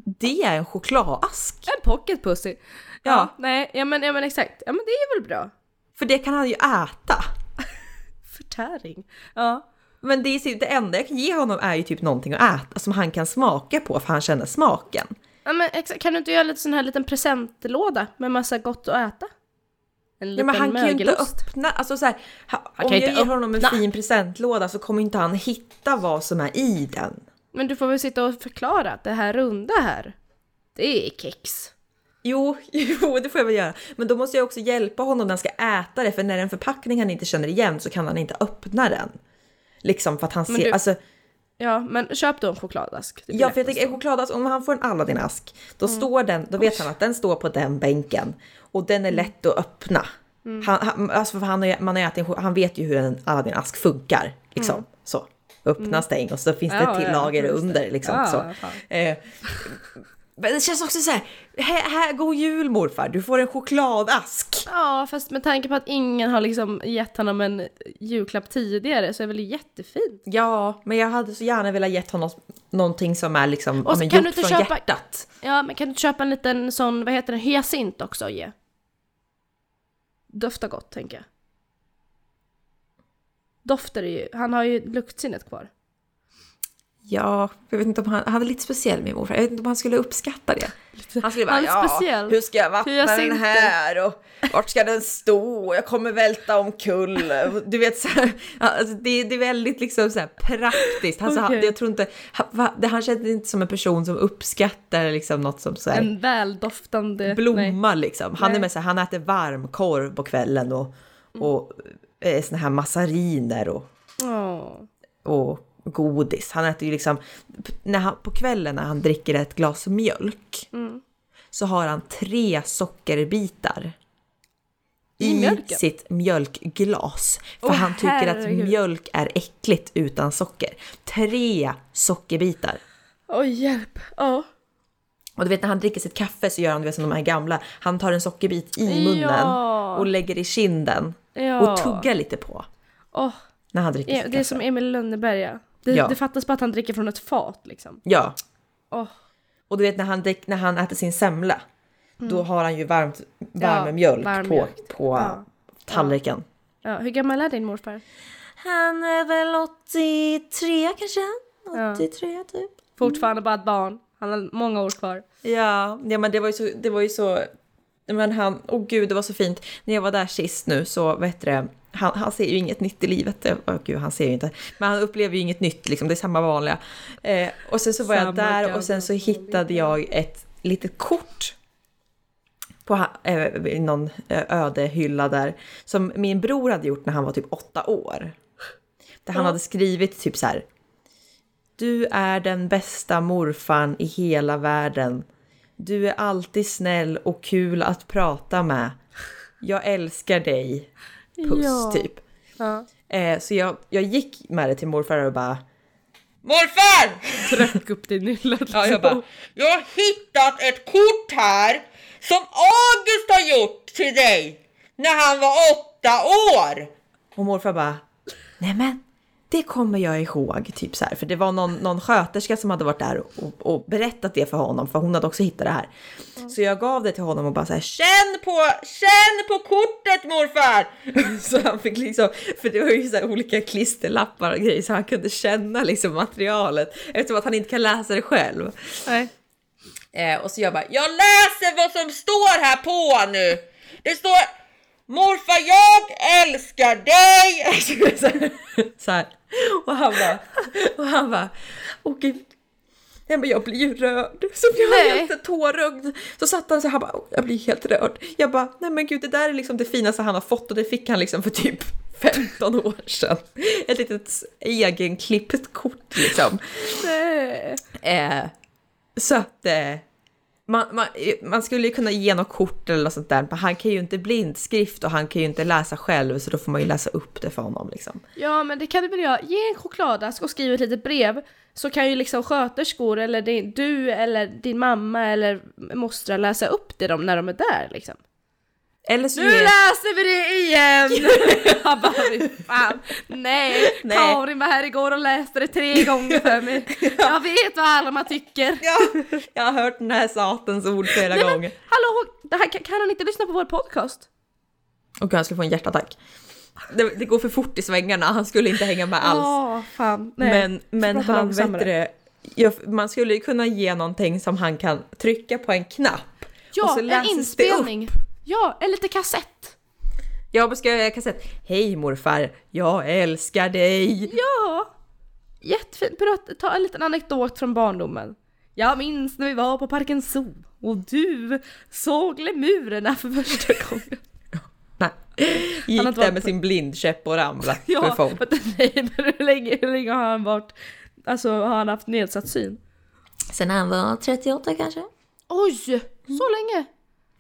Det är en chokladask. En pocket pussy. Ja. Ja. nej, ja men, ja men exakt. Ja men det är väl bra. För det kan han ju äta. Förtäring. Ja. Men det, är, det enda jag kan ge honom är ju typ någonting att äta som han kan smaka på för han känner smaken. Ja men exakt, kan du inte göra lite sån här liten presentlåda med massa gott att äta? En Ja, liten men han kan ju inte mögelost. öppna, alltså så här, ha, Han om jag ger honom en öppna. fin presentlåda så kommer inte han hitta vad som är i den. Men du får väl sitta och förklara att det här runda här, det är kex. Jo, jo, det får jag väl göra. Men då måste jag också hjälpa honom när han ska äta det, för när det är en förpackning han inte känner igen så kan han inte öppna den. Liksom för att han ser, du- alltså, Ja, men köp då en chokladask. Blir ja för jag tänker en chokladask, om han får en Aladdin-ask, då Mm. står den, då vet han att den står på den bänken och den är lätt att öppna. Mm. Han, han, alltså för han, har, man har ätit, han vet ju hur en Aladdin-ask funkar, liksom. Så. Öppna, stäng och så finns det Mm. Ja, ett till ja, lager under liksom. Ja, så. Eh, men det känns också så här, här, här, god jul morfar, du får en chokladask. Ja, fast med tanke på att ingen har liksom gett honom en julklapp tidigare så är det väl jättefint. Ja, men jag hade så gärna velat ge honom någonting som är liksom Och så men kan gjort du inte från köpa- hjärtat. Ja, men kan du inte köpa en liten sån, vad heter det, hyacint också och ge? Doftar gott, tänker jag. Dofter är ju, han har ju luktsinnet kvar. Ja, jag vet inte om han, han är lite speciell min morfar. Jag vet inte om han skulle uppskatta det. Han skulle bara, Han är ja, speciell. hur ska jag vattna den Hyacinter." här och vart ska den stå? Jag kommer välta omkull. Du vet så här, alltså det, det är väldigt liksom så praktiskt. Alltså, han, Okej. jag tror inte, han, det, han känns inte som en person som uppskattar liksom något som så här, En väldoftande... blomma liksom. Han är Nej. med så här, han äter varmkorv på kvällen och, och eh, såna här massariner och. Åh. och godis. Han äter ju liksom, när han, på kvällen när han dricker ett glas mjölk Mm. så har han tre sockerbitar I mjölken? sitt mjölkglas. För Åh, han tycker att herregud. mjölk är äckligt utan socker. Tre sockerbitar. Oj, hjälp. Ja. Och du vet när han dricker sitt kaffe så gör han du vet, som de här gamla. Han tar en sockerbit i munnen Ja. och lägger i kinden Ja. och tuggar lite på Åh, när han dricker ja, sitt det är kaffe. som Emil i Lönneberga. Det, Ja. det fattas bara att han dricker från ett fat liksom. Ja, Åh. Och du vet när han, när han äter sin semla, då har han ju varmt, varm Mm. Ja, mjölk varm på, mjölk. på Ja. tallriken. Ja, hur gammal är din morfar? Han är väl 83 kanske? Ja. 83 typ. Fortfarande bara ett barn. Han har många år kvar. Ja, ja men det var ju så, det var ju så, men han, åh gud det var så fint. När jag var där sist nu så, vet du det, han, han ser ju inget nytt i livet. Åh gud, han ser ju inte. Men han upplever ju inget nytt liksom, det är samma vanliga. Eh, och sen så var jag Samma där och sen så hittade jag ett litet kort på eh, någon eh, öde hylla där som min bror hade gjort när han var typ åtta år. Där han hade skrivit typ så här. Du är den bästa morfan i hela världen. Du är alltid snäll och kul att prata med. Jag älskar dig. Puss Ja. typ. Ja. Eh, så jag, jag gick med det till morfar och bara Morfar! Tryck upp i nyllet. Ja, jag bara, jag har hittat ett kort här som August har gjort till dig när han var åtta år. Och morfar bara, nej men det kommer jag ihåg, typ så här. För det var någon, någon sköterska som hade varit där och, och berättat det för honom, för hon hade också hittat det här. Så jag gav det till honom och bara så här, känn på, känn på kortet morfar! så han fick liksom, för det var ju så här olika klisterlappar och grejer så han kunde känna liksom materialet eftersom att han inte kan läsa det själv. Nej. Eh, och så jag bara, jag läser vad som står här på nu! Det står Morfar jag älskar dig! så, här. Och han bara, och han bara, åh gud. Nej men jag blir ju rörd. Så jag var helt tårögd. Så satt han så här bara, "Åh, jag blir helt rörd. Jag bara, nej men gud det där är liksom det finaste han har fått och det fick han liksom för typ 15 år sedan. Ett litet egenklippt kort liksom. Nej. Eh, så att eh, man, man, man skulle ju kunna ge något kort eller något sånt där, men han kan ju inte blindskrift och han kan ju inte läsa själv så då får man ju läsa upp det för honom liksom. Ja men det kan du väl göra. Ge en chokladask och skriv ett litet brev. Så kan ju liksom sköterskor eller din, du eller din mamma eller mostrar läsa upp det när de är där liksom. Eller så Nu ger, läser vi det igen! Han bara fan. Nej, Nej. Karin var här igår och läste det tre gånger för mig. Jag vet vad Alma tycker. ja, jag har hört den här satans ord flera Nej, men, gånger. hallå, det här, kan, kan han inte lyssna på vår podcast? Och han skulle få en hjärtattack. Det, det går för fort i svängarna, han skulle inte hänga med alls. Ja, fan. Nej. men men han vet det, ja, man skulle ju kunna ge någonting som han kan trycka på en knapp. och Ja, så en läses det upp. Ja, en liten kassett. Jag ska göra kassett. Hej morfar, jag älskar dig. Ja! Jättefint. Berätta, ta en liten anekdot från barndomen. Jag minns när vi var på Parken Zoo och du såg lemurerna för första gången. Nej. Gick har inte där varit med på- sin blindkäpp och ramlade för Ja, folk. nej men hur länge, hur länge har han varit, alltså har han haft nedsatt syn? Sen han var 38 kanske? Oj! Så länge?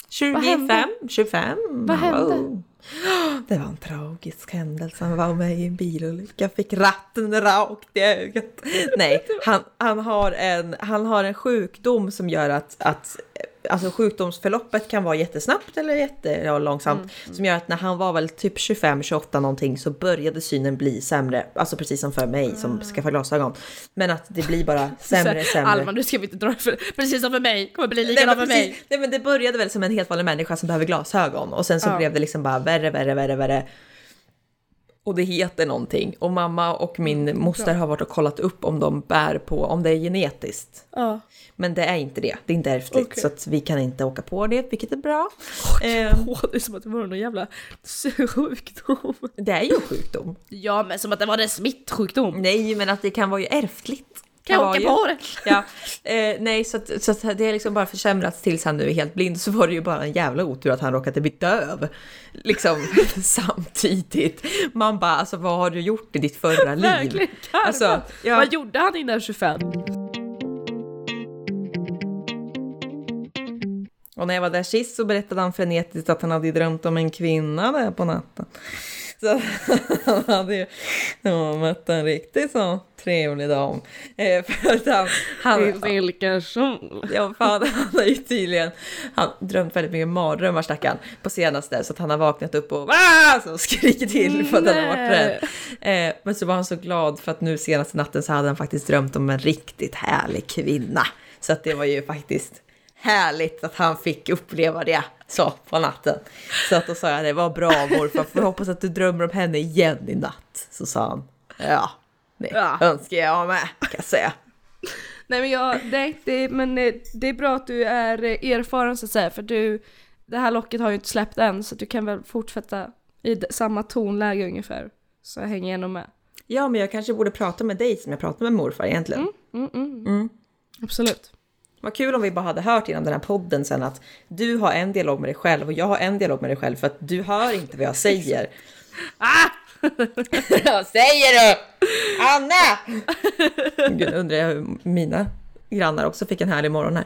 25? hände? 25? Vad hände? Det var en tragisk händelse. Han var med i en bilolycka, fick ratten rakt i ögat. Nej, han, han, har en, han har en sjukdom som gör att, att alltså sjukdomsförloppet kan vara jättesnabbt eller jättelångsamt. Som gör att när han var väl typ 25-28 någonting så började synen bli sämre. Alltså precis som för mig som skaffar glasögon. Men att det blir bara sämre, sämre. Alma, nu ska vi inte dra för, precis som för mig, kommer bli likadant för precis, mig. nej men det började väl som en helt vanlig människa som behöver glasögon och sen så Ja. blev det liksom bara värre, värre, värre, värre. Och det heter någonting. Och mamma och min moster har varit och kollat upp om de bär på, om det är genetiskt. Ja. Men det är inte det. Det är inte ärftligt. Okej. Så att vi kan inte åka på det, vilket är bra. Eh, Åh, det är som att det var någon jävla sjukdom. det är ju en sjukdom. Ja, men som att det var en smittsjukdom. Nej, men att det kan vara ju ärftligt. Kan jag åka på det? Ja, eh, nej så, att, så att det har liksom bara försämrats tills han nu är helt blind. Så var det ju bara en jävla otur att han råkade bli döv. Liksom samtidigt. Man bara, alltså vad har du gjort i ditt förra liv? Verkligen. Alltså, ja. Vad gjorde han innan 25? Och när jag var där sist så berättade han frenetiskt att han hade drömt om en kvinna där på natten. Så han hade ju ja, mött en riktigt så trevlig dam. Eh, för att han, han, Vilken sol. Ja, fan, han har ju tydligen han drömt väldigt mycket mardrömmar stackaren på senaste så att han har vaknat upp och "Ah!" så skriker till för att han har varit rädd. Eh, men så var han så glad för att nu senaste natten så hade han faktiskt drömt om en riktigt härlig kvinna. Så att det var ju faktiskt härligt att han fick uppleva det så på natten. Så att då sa jag det var bra morfar, för jag hoppas att du drömmer om henne igen i natt. Så sa han ja, det Ja. önskar jag med kan jag säga. Nej men jag, nej, det, men eh, det är bra att du är eh, erfaren så att säga för du, det här locket har ju inte släppt än så du kan väl fortsätta i samma tonläge ungefär. Så jag hänger igenom med. Ja, men jag kanske borde prata med dig som jag pratade med morfar egentligen. Absolut. Vad kul om vi bara hade hört innan den här podden sen att du har en dialog med dig själv och jag har en dialog med dig själv för att du hör inte vad jag säger. Ah! vad säger du? Anna! Gud, undrar jag hur mina grannar också fick en härlig morgon här.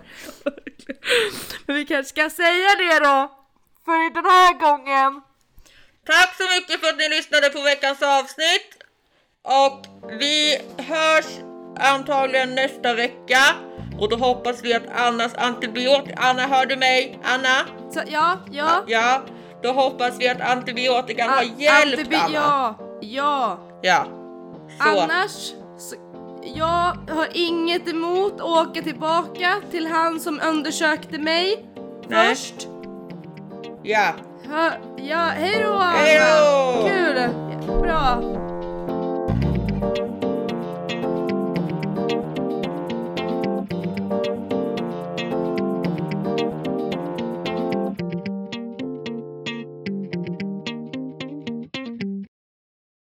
Men vi kanske ska säga det då! För den här gången! Tack så mycket för att ni lyssnade på veckans avsnitt. Och vi hörs antagligen nästa vecka. Och då hoppas vi att Annas antibiotika... Anna, hör du mig? Anna? Så, ja, ja. Ja, då hoppas vi att antibiotikan har A- hjälpt antibi- Anna. Ja, ja. Ja. Så. Annars, så, jag har inget emot att åka tillbaka till han som undersökte mig Nej. först. Ja. Ja, hej då Anna! Kul! Bra!